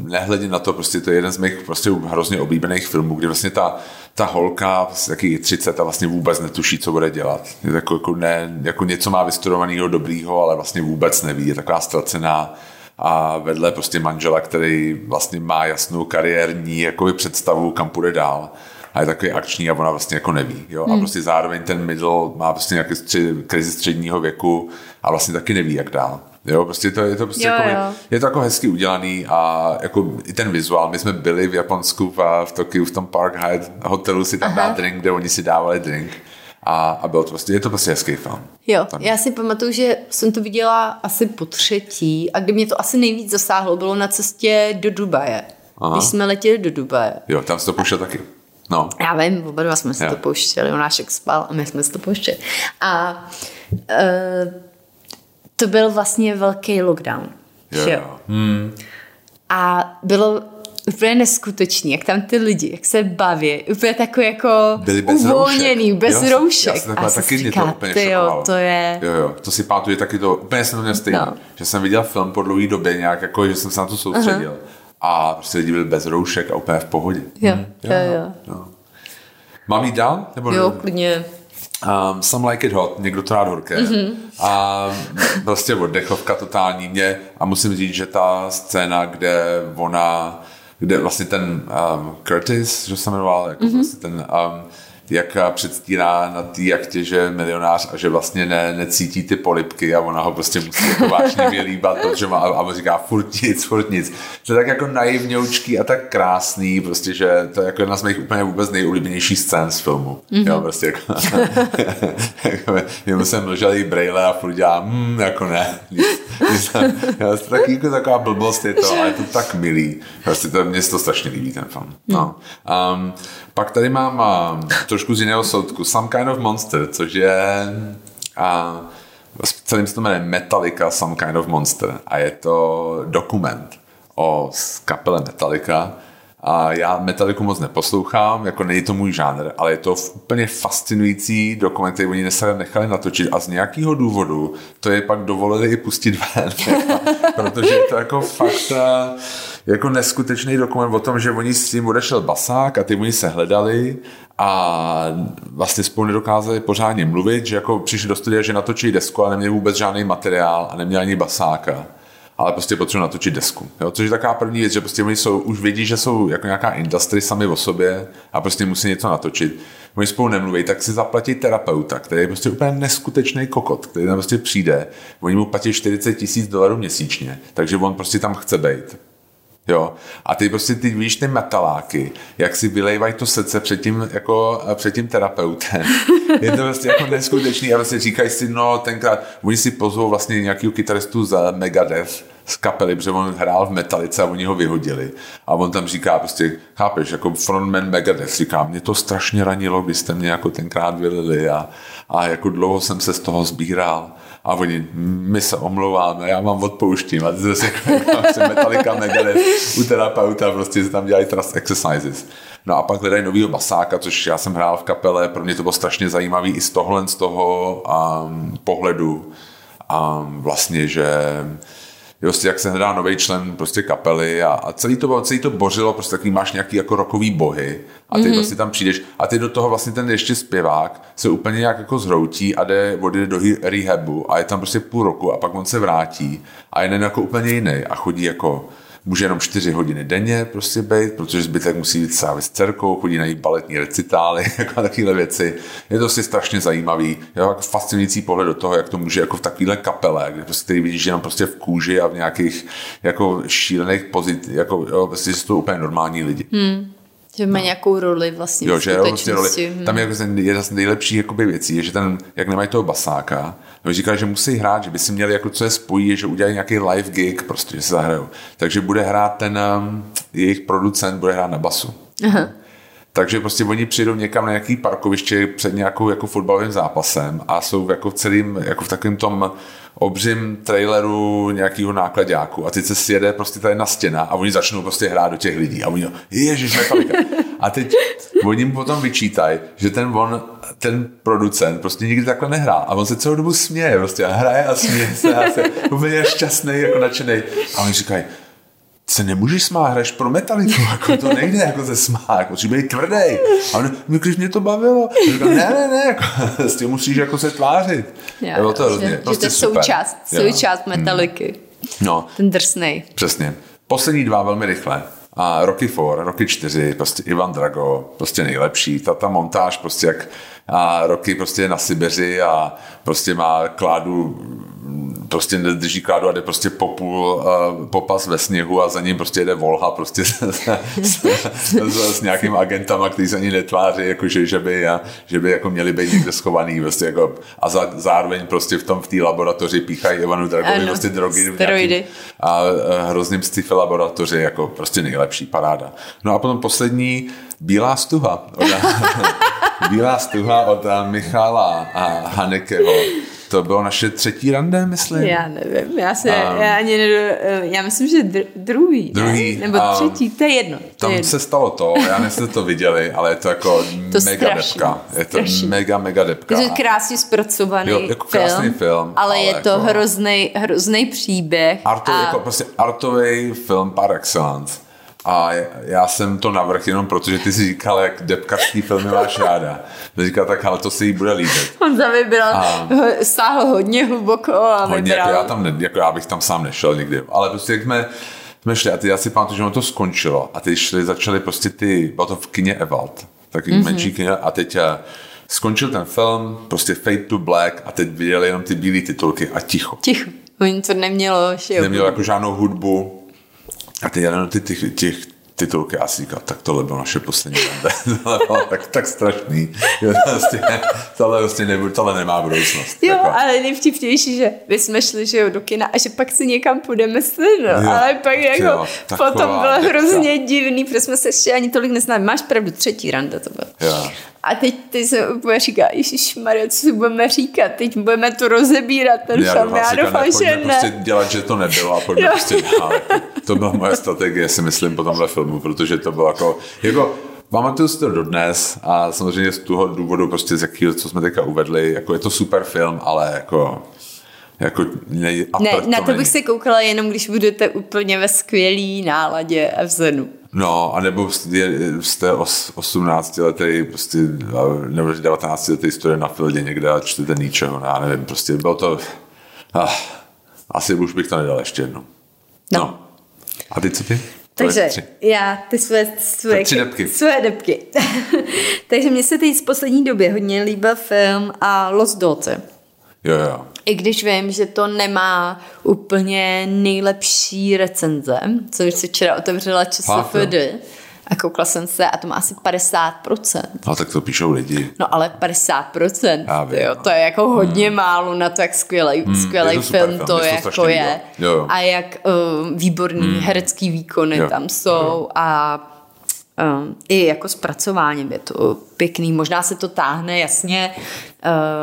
nehledě na to, prostě to je jeden z mých prostě hrozně oblíbených filmů, kdy vlastně ta, ta holka, vlastně taky 30 a vlastně vůbec netuší, co bude dělat. Je jako, jako, ne, jako něco má vystudovaného dobrýho, ale vlastně vůbec neví. Je taková ztracená a vedle prostě manžela, který vlastně má jasnou kariérní jako představu, kam půjde dál a je takový akční a ona vlastně jako neví. Jo? Hmm. A prostě zároveň ten middle má prostě nějaký střed, krizi středního věku a vlastně taky neví, jak dál. Jo, prostě to, je to prostě jo, jako, jo. je to jako hezky udělaný a jako i ten vizuál. My jsme byli v Japonsku v, v Tokiu v tom Park Hyatt hotelu si tam dát drink, kde oni si dávali drink a, a bylo to prostě, je to prostě hezký film. Jo, tam. já si pamatuju, že jsem to viděla asi po třetí a kdy mě to asi nejvíc zasáhlo, bylo na cestě do Dubaje. Aha. Když jsme letěli do Dubaje. Jo, tam se to pouštěl taky. No. Já vím, oba dva jsme si jo. to pouštěli, Jonášek spal a my jsme si to pouštěli. A uh, to byl vlastně velký lockdown. Jo. jo. Hmm. A bylo úplně neskutečný, jak tam ty lidi, jak se baví, úplně takový jako Byli bez uvolněný, roušek. bez jo, roušek. Já jsem a taky říká, to úplně jo, to je... Jo, jo, to si pamatuju, taky to, úplně jsem to měl stejný, no. že jsem viděl film po dlouhé době nějak, jako, že jsem se na to soustředil. Uh-huh. A prostě lidi byli bez roušek a úplně v pohodě. Jo, hm, jo, jo. jo. jo. Mám jít dál? Nebo jo, klidně. Um, some like it hot, někdo to rád horké. Mm-hmm. A prostě oddechovka totální mě a musím říct, že ta scéna, kde ona, kde vlastně ten um, Curtis, že se jmenoval, jako mm-hmm. vlastně ten um, jak předstírá na té jachtě, že je milionář a že vlastně ne, necítí ty polipky a ona ho prostě musí jako [laughs] vážně vylíbat, protože má, a on říká furt nic, furt nic. To je tak jako naivňoučký a tak krásný, prostě, že to je jako jedna z mých úplně vůbec nejoblíbenějších scén z filmu. Mm-hmm. Jo, prostě jako, [laughs] jako [laughs] jemu jsem mlžel jí brejle a furt dělá, mm, jako ne. Nic, nic, jo, to taky jako taková blbost je to, ale je to tak milý. Prostě to, se to strašně líbí ten film. No. Um, pak tady mám uh, trošku z jiného soudku Some Kind of Monster, což je uh, celým se to jmenuje Metallica Some Kind of Monster. A je to dokument o kapele Metallica. A já Metaliku moc neposlouchám, jako není to můj žánr, ale je to úplně fascinující dokument, který oni nechali natočit. A z nějakého důvodu to je pak dovolili i pustit ven, [laughs] protože je to jako fakt jako neskutečný dokument o tom, že oni s tím odešel basák a ty oni se hledali a vlastně spolu nedokázali pořádně mluvit, že jako přišli do studia, že natočí desku, ale neměli vůbec žádný materiál a neměli ani basáka ale prostě potřebuji natočit desku. Jo? Což je taková první věc, že prostě oni jsou, už vědí, že jsou jako nějaká industry sami o sobě a prostě musí něco natočit. Oni spolu nemluví, tak si zaplatí terapeuta, který je prostě úplně neskutečný kokot, který tam prostě přijde. Oni mu platí 40 tisíc dolarů měsíčně, takže on prostě tam chce být. Jo. A ty prostě ty víš ty metaláky, jak si vylejvají to srdce před tím, jako, před tím terapeutem. [laughs] Je to prostě jako neskutečný a vlastně říkají si, no tenkrát, oni si pozvou vlastně nějakého kytaristu za Megadeth, z kapely, protože on hrál v Metalice a oni ho vyhodili. A on tam říká prostě, chápeš, jako frontman Megadeth, říká, mě to strašně ranilo, když jste mě jako tenkrát vylili a, a jako dlouho jsem se z toho sbíral a oni, my se omlouváme, já vám odpouštím a to se jako Metallica Megadeth u terapeuta, prostě se tam dělají trust exercises. No a pak hledají novýho basáka, což já jsem hrál v kapele, pro mě to bylo strašně zajímavý i z tohle, z toho um, pohledu um, vlastně, že prostě jak se hledá nový člen prostě kapely a, a celý, to, celý to bořilo, prostě takový máš nějaký jako rokový bohy a ty mm-hmm. vlastně tam přijdeš a ty do toho vlastně ten ještě zpěvák se úplně nějak jako zhroutí a jde, odjde do rehabu a je tam prostě půl roku a pak on se vrátí a je jako úplně jiný a chodí jako může jenom 4 hodiny denně prostě být, protože zbytek musí být sám s dcerkou, chodí na jí baletní recitály, [laughs] jako takovéhle věci. Je to si strašně zajímavý, je to jako fascinující pohled do toho, jak to může jako v takovéhle kapele, kde prostě který vidíš jenom prostě v kůži a v nějakých jako šílených pozit, jako jo, prostě jsou to úplně normální lidi. Hmm. Že má no. nějakou roli vlastně jo, že jo, vlastně roli. Hmm. Tam je jako jedna z nejlepších jakoby, věcí, je, že ten, jak nemají toho basáka, No, říkali, že musí hrát, že by si měli jako co je spojí, že udělají nějaký live gig, prostě, že se zahrajou. Takže bude hrát ten um, jejich producent, bude hrát na basu. Aha. Takže prostě oni přijdou někam na nějaký parkoviště před nějakou jako fotbalovým zápasem a jsou jako v celým, jako v takovém tom obřím traileru nějakého nákladňáku a teď se sjede prostě tady na stěna a oni začnou prostě hrát do těch lidí a oni ježiš, Metallica. A teď oni mu potom vyčítají, že ten on, ten producent prostě nikdy takhle nehrá a on se celou dobu směje prostě a hraje a směje se a se úplně šťastný, jako nadšený. A oni říkají, se nemůžeš smát, hraješ pro metaliku, [laughs] jako to nejde jako se smát, jako musíš být tvrdý. A on, no, když mě to bavilo, říkám, ne, ne, ne, jako, [laughs] s tím musíš jako se tvářit. Jo, jo, to že, hrozně, že prostě to je součást, součást metaliky. No, Ten drsnej. Přesně. Poslední dva velmi rychle. A Rocky 4, Rocky 4, prostě Ivan Drago, prostě nejlepší. Ta, ta montáž, prostě jak a Rocky prostě je na Sibeři a prostě má kládu prostě nedrží kládu a jde prostě po půl uh, popas ve sněhu a za ním prostě jede Volha prostě s, s, s, s nějakým agentama, který se ani netváří, jako že, by, a, že by jako měli být někde schovaný prostě jako, a za, zároveň prostě v tom v té laboratoři píchají Ivanu Dragovi prostě drogy steroidy. a, a hrozným sci laboratoři jako prostě nejlepší paráda. No a potom poslední Bílá stuha. Bílá stuha od [laughs] Michala a Hanekeho to bylo naše třetí rande, myslím. Já nevím, já se, um, já ani nedo, já myslím, že dr, druhý, druhý ne? nebo um, třetí, to je jedno. To tam je jedno. se stalo to, já nevím, to viděli, ale je to jako to mega strašný, depka. Je to strašný. mega, mega depka. Je to krásně zpracovaný jo, jako krásný film, film ale, ale je to jako, hrozný, hrozný příběh. Arto, a... jako prostě artový film par excellence A já jsem to navrh jenom proto, že ty si říkal, jak depkařský filmy máš ráda. Říkal, tak ale to se jí bude líbit. On za vybral, a... sáhl hodně hluboko a hodně, vybral. Jako já, tam ne, jako já bych tam sám nešel nikdy. Ale prostě jak jsme, jsme šli a ty já si pamatuju, že ono to skončilo. A ty šli, začaly prostě ty, bylo to v kině Evald, taky mm-hmm. menší kině a teď eh, skončil ten film, prostě Fade to Black a teď viděli jenom ty bílé titulky a ticho. Ticho. Oni to nemělo, že Nemělo jako žádnou hudbu. A ty jenom ty, ty, těch titulky a si říkal, tak tohle bylo naše poslední rande. [laughs] tak, tak strašný. Vlastně, tohle, vlastně nebude, tohle nemá budoucnost. Jo, jako. ale nejvtipnější, že my jsme šli že jo, do kina a že pak si někam půjdeme s no, ale pak jako jo, potom bylo hrozně divný, protože jsme se ještě ani tolik neznáme. Máš pravdu, třetí rande to bylo. Jo. A teď ty se úplně říká, Ježíš Maria, co si budeme říkat, teď budeme to rozebírat, ten já film, já doufám, že ne. prostě dělat, že to nebylo a pojďme prostě dál. To byla moje strategie, si myslím, po tomhle filmu, protože to bylo jako, jako Pamatuju si to dodnes a samozřejmě z toho důvodu, prostě z jakého, co jsme teďka uvedli, jako je to super film, ale jako jako ne, ne na to bych se koukala jenom, když budete úplně ve skvělý náladě a v zenu. No, anebo jste 18 letý, prostě, nebo 19 letý student na fildě někde a čtete ničeho, já nevím, prostě bylo to, ah, asi už bych to nedal ještě jednou. No. no. A ty co ty? Takže já ty své, své, tři depky. své depky. Takže mně se teď z poslední době hodně líbil film a Lost Daughter. Jo, jo. I když vím, že to nemá úplně nejlepší recenze, což si včera otevřela ČSFD a koukla jsem se a to má asi 50%. No tak to píšou lidi. No ale 50%, Já vím, jo, no. to je jako hodně hmm. málo na to, jak skvělý, hmm, skvělý film, film to jako to je. Jo, jo. A jak uh, výborný hmm. herecký výkony jo. tam jsou jo. a um, i jako zpracováním je to pěkný. Možná se to táhne, jasně.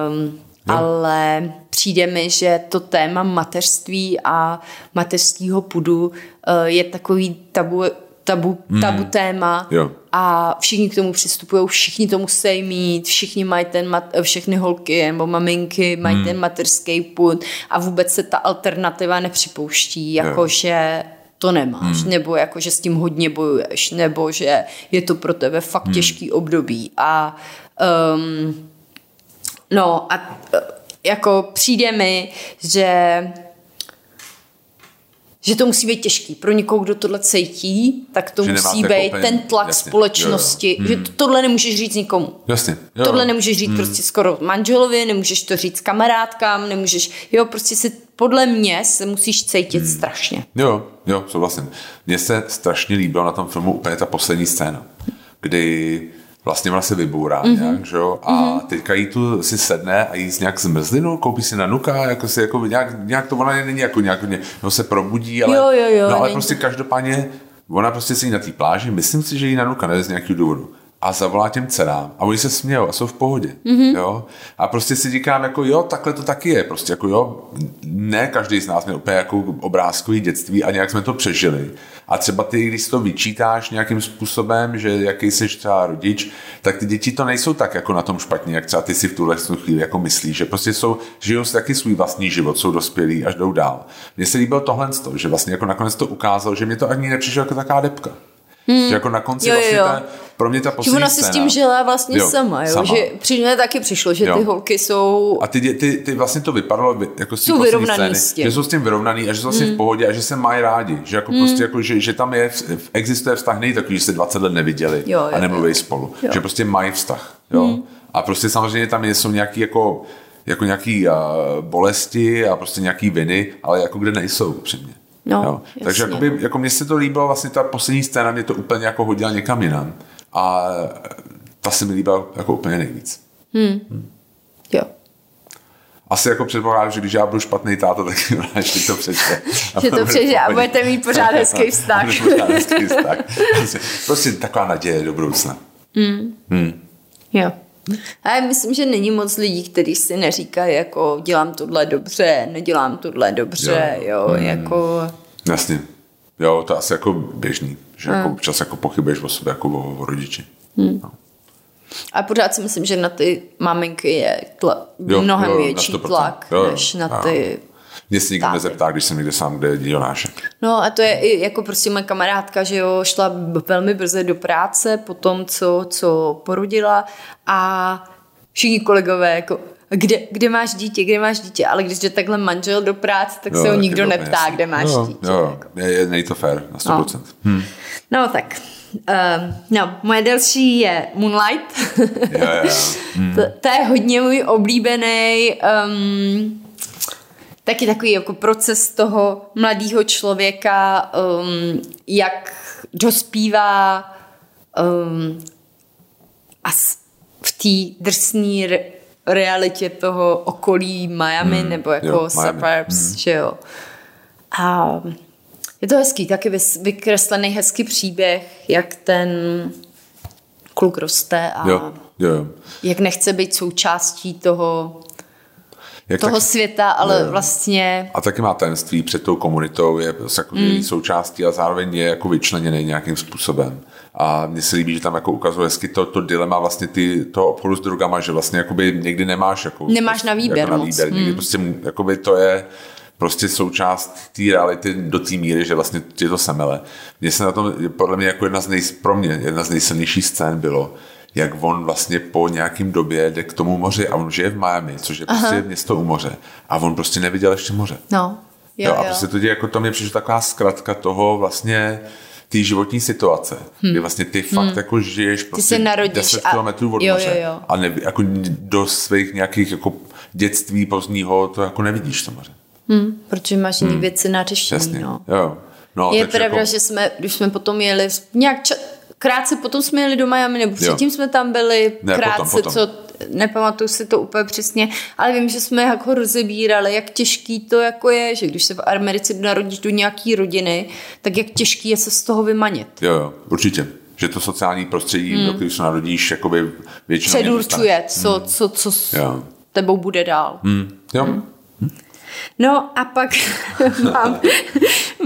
Um, Ale přijde mi, že to téma mateřství a mateřského pudu eh, je takový tabu, tabu, hmm. tabu téma jo. a všichni k tomu přistupují, všichni to musí mít, všichni mají ten, mat, všechny holky nebo maminky mají hmm. ten mateřský pud a vůbec se ta alternativa nepřipouští, jakože to nemáš, hmm. nebo jako, že s tím hodně bojuješ, nebo že je to pro tebe fakt hmm. těžký období a um, No a e, jako přijde mi, že že to musí být těžký. Pro někoho, kdo tohle cítí, tak to že musí být jako ten tlak jasně, společnosti, jo, jo. Hmm. že tohle nemůžeš říct nikomu. Jasně. Jo. Tohle nemůžeš říct hmm. prostě skoro manželovi, nemůžeš to říct kamarádkám, nemůžeš, jo, prostě si podle mě se musíš cítit hmm. strašně. Jo, jo, souhlasím. Mně se strašně líbilo na tom filmu úplně ta poslední scéna, kdy vlastně ona se vybourá mm-hmm. nějak, že jo? A mm-hmm. teďka jí tu si sedne a jí nějak zmrzlinu, koupí si na nuka, jako si jako nějak, nějak to ona není jako nějak, no se probudí, ale, jo, jo, jo, no, ale prostě každopádně ona prostě si na té pláži, myslím si, že jí na nuka, ne z nějakého důvodu a zavolá těm dcerám a oni se smějou a jsou v pohodě. Mm-hmm. Jo? A prostě si říkám, jako jo, takhle to taky je. Prostě jako jo, ne každý z nás měl úplně jako obrázkový dětství a nějak jsme to přežili. A třeba ty, když to vyčítáš nějakým způsobem, že jaký jsi třeba rodič, tak ty děti to nejsou tak jako na tom špatně, jak třeba ty si v tuhle chvíli jako myslíš, že prostě jsou, žijou si taky svůj vlastní život, jsou dospělí až jdou dál. Mně se líbilo tohle, že vlastně jako nakonec to ukázalo, že mě to ani nepřišlo jako taková depka. Hmm. Že jako na konci jo, vlastně jo. Ta, pro mě ta poslední Že ona se s tím žila vlastně jo, sama, jo? sama. že při mě taky přišlo, že jo. ty holky jsou... A ty, ty, ty vlastně to vypadalo jako jsou vyrovnaný scény, že jsou s tím vyrovnaný a že jsou vlastně hmm. v pohodě a že se mají rádi, že jako hmm. prostě jako, že, že tam je, existuje vztah, není takový, že se 20 let neviděli jo, jo, a nemluví jo. spolu, jo. že prostě mají vztah, jo. Hmm. A prostě samozřejmě tam jsou nějaký jako jako nějaký uh, bolesti a prostě nějaký viny, ale jako kde nejsou upřímně. No, jo. Takže jakoby, jako mně se to líbilo, vlastně ta poslední scéna mě to úplně jako hodila někam jinam. A ta se mi líbila jako úplně nejvíc. Hmm. Hmm. Jo. Asi jako předpokládám, že když já budu špatný táta, tak ještě to přečte. [laughs] že to přečte a budete mít pořád hezký vztah. [laughs] pořád hezký vztah. Prostě taková naděje do budoucna. Hmm. Hmm. Jo. A já myslím, že není moc lidí, kteří si neříkají, jako dělám tohle dobře, nedělám tohle dobře, jo, jo hmm. jako... Jasně. Jo, to asi jako běžný, že hmm. jako občas jako pochybuješ o sobě jako o, o rodiči. Hmm. No. A pořád si myslím, že na ty maminky je tla, jo, mnohem jo, větší tlak, jo, než na ty Mě se nikdo nezeptá, když jsem někde sám, kde je Jonáše. No a to je i jako prostě moje kamarádka, že jo, šla velmi brzy do práce po tom, co, co porodila a všichni kolegové jako kde, kde máš dítě, kde máš dítě, ale když jde takhle manžel do práce, tak jo, se ho nikdo neptá, jasný. kde máš jo, dítě. Jo, jako. je, je, není to fér, na 100%. No, hmm. no tak, Uh, no, moje další je Moonlight. yeah, yeah. Mm. to, to je hodně můj oblíbený um, taky takový jako proces toho mladého člověka, um, jak dospívá um, a v té drsné re- realitě toho okolí Miami, hmm, nebo jako jo, suburbs, hmm. že jo. A je to hezký, taky vykreslený hezký příběh, jak ten kluk roste a jo, jo. jak nechce být součástí toho jak toho tak, světa, ale je, vlastně... A taky má tajemství před tou komunitou, je jako mm. součástí a zároveň je jako vyčleněný nějakým způsobem. A mně se líbí, že tam jako ukazuje hezky to, to dilema vlastně ty, toho obchodu s drogama, že vlastně jakoby někdy nemáš jako... Nemáš na výběr jako na výběr. Moc. Někdy mm. prostě jakoby to je prostě součást té reality do té míry, že vlastně je to semele. Mně se na tom, podle mě jako jedna z nej, pro mě jedna z nejsilnějších scén bylo, jak on vlastně po nějakým době jde k tomu moři a on žije v Miami, což je prostě Aha. město u moře. A on prostě neviděl ještě moře. No. Jo, jo, a prostě to, jako to mě přišlo taková zkratka toho vlastně té životní situace, hmm. kdy vlastně ty fakt hmm. jako žiješ prostě ty 10 a... kilometrů od jo, moře jo, jo. a ne, jako do svých nějakých jako dětství pozdního to jako nevidíš to moře. Hmm, protože máš jiné hmm. věci na řešení. Jasně, no. jo. No, je pravda, jako... že jsme, když jsme potom jeli nějak ča- krátce potom jsme jeli do Miami, nebo předtím jo. jsme tam byli ne, krátce, potom, potom. co nepamatuju si to úplně přesně, ale vím, že jsme jako rozebírali, jak těžký to jako je, že když se v Americe narodíš do nějaký rodiny, tak jak těžký je se z toho vymanit. Jo, jo, určitě. Že to sociální prostředí, hmm. do kterého se narodíš, jakoby většinou... Předurčuje, co, hmm. co, co, co jo. tebou bude dál. Hmm. Jo. Hmm. No a pak [laughs] mám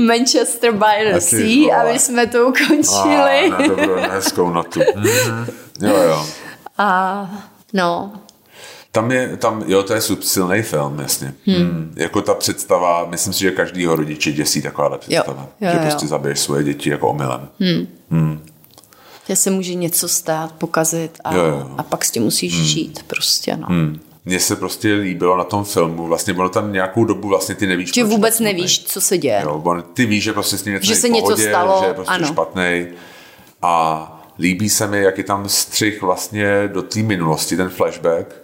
Manchester by the Sea, aby jsme to ukončili. A, na dobrou, hezkou notu. Mm-hmm. Jo, jo. A no, tam je, tam, jo, to je silný film, jasně. Hmm. Hmm. Jako ta představa, myslím si, že každýho rodiče děsí taková představa. Jo, jo, že jo. prostě zabiješ svoje děti jako omylem. Hmm. Hmm. Že se může něco stát, pokazit a, jo, jo. a pak s tím musíš hmm. žít prostě, no. Hmm mně se prostě líbilo na tom filmu, vlastně bylo tam nějakou dobu vlastně ty nevíš. Že vůbec nevíš, co se děje. Jo, on, ty víš, že prostě s ním něco že se něco stalo, že je prostě ano. špatný. A líbí se mi, jak je tam střih vlastně do té minulosti, ten flashback,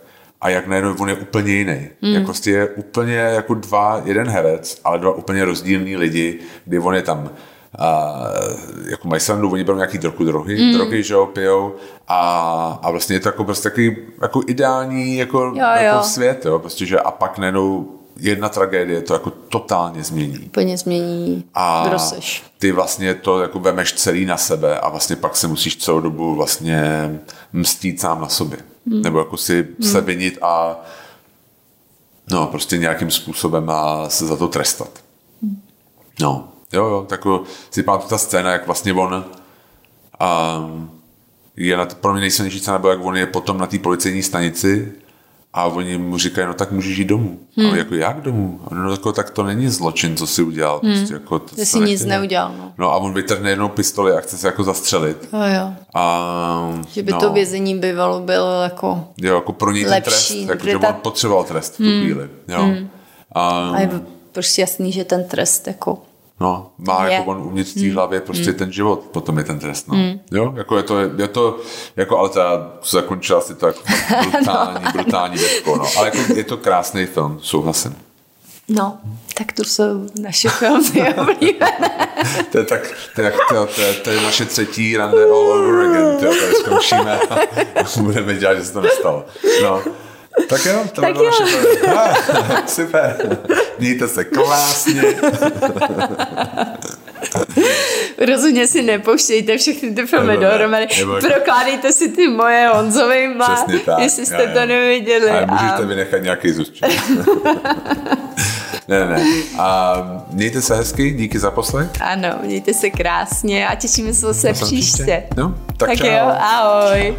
a jak najednou on je úplně jiný. Mm. Jak prostě je úplně jako dva, jeden herec, ale dva úplně rozdílní lidi, kdy on je tam a, jako mají srandu, oni berou nějaký drogy, drogy, mm. drogy, že jo, pijou a, a vlastně je to jako prostě takový jako ideální jako, jo, jako jo. svět, jo, prostě, že a pak najednou jedna tragédie to jako totálně změní. Úplně změní, a kdo seš. ty vlastně to jako vemeš celý na sebe a vlastně pak se musíš celou dobu vlastně mstít sám na sobě. Hmm. Nebo jako si hmm. se vinit a no prostě nějakým způsobem a se za to trestat. Hmm. No, jo, jo, tak si pamatuju ta scéna, jak vlastně on um, je na, pro mě nejsilnější scéna byla, jak on je potom na té policejní stanici a oni mu říkají, no tak můžeš jít domů. Hmm. Ale jako jak domů? No jako, tak to není zločin, co si udělal. Hmm. Prostě, jako, to jsi nic neudělal. No. no a on vytrhne jednou pistoli a chce se jako zastřelit. Jo, jo. A, že by no. to vězení bývalo bylo jako Jo, jako pro něj ten trest. Jako, že ta... on potřeboval trest v tu hmm. chvíli. Jo. Hmm. A, a je prostě jasný, že ten trest jako No, má je. jako on uvnitř té mm. hlavě prostě mm. ten život, potom je ten trest, no. Mm. Jo, jako je to, je to, jako, ale teda zakončila si to jako [laughs] brutální, no. brutální dětko, no. Ale jako je to krásný film, souhlasím. No, tak to jsou naše filmy [laughs] oblíbené. to je tak, to je, to, to, je, to je naše třetí rande all over again, to tady skončíme a [laughs] budeme dělat, že se to nestalo. No. Tak jo, to tak bylo jo. naše [laughs] Super. Mějte se krásně. Rozhodně si nepouštějte všechny ty filmy dohromady. Prokládejte si ty moje Honzovejma, jestli jste já, to neviděli. Ale můžete a... vynechat nějaký zůstček. ne, ne. A mějte se hezky, díky za poslech. Ano, mějte se krásně a těšíme se zase příště. No, tak, tak čau. jo, ahoj.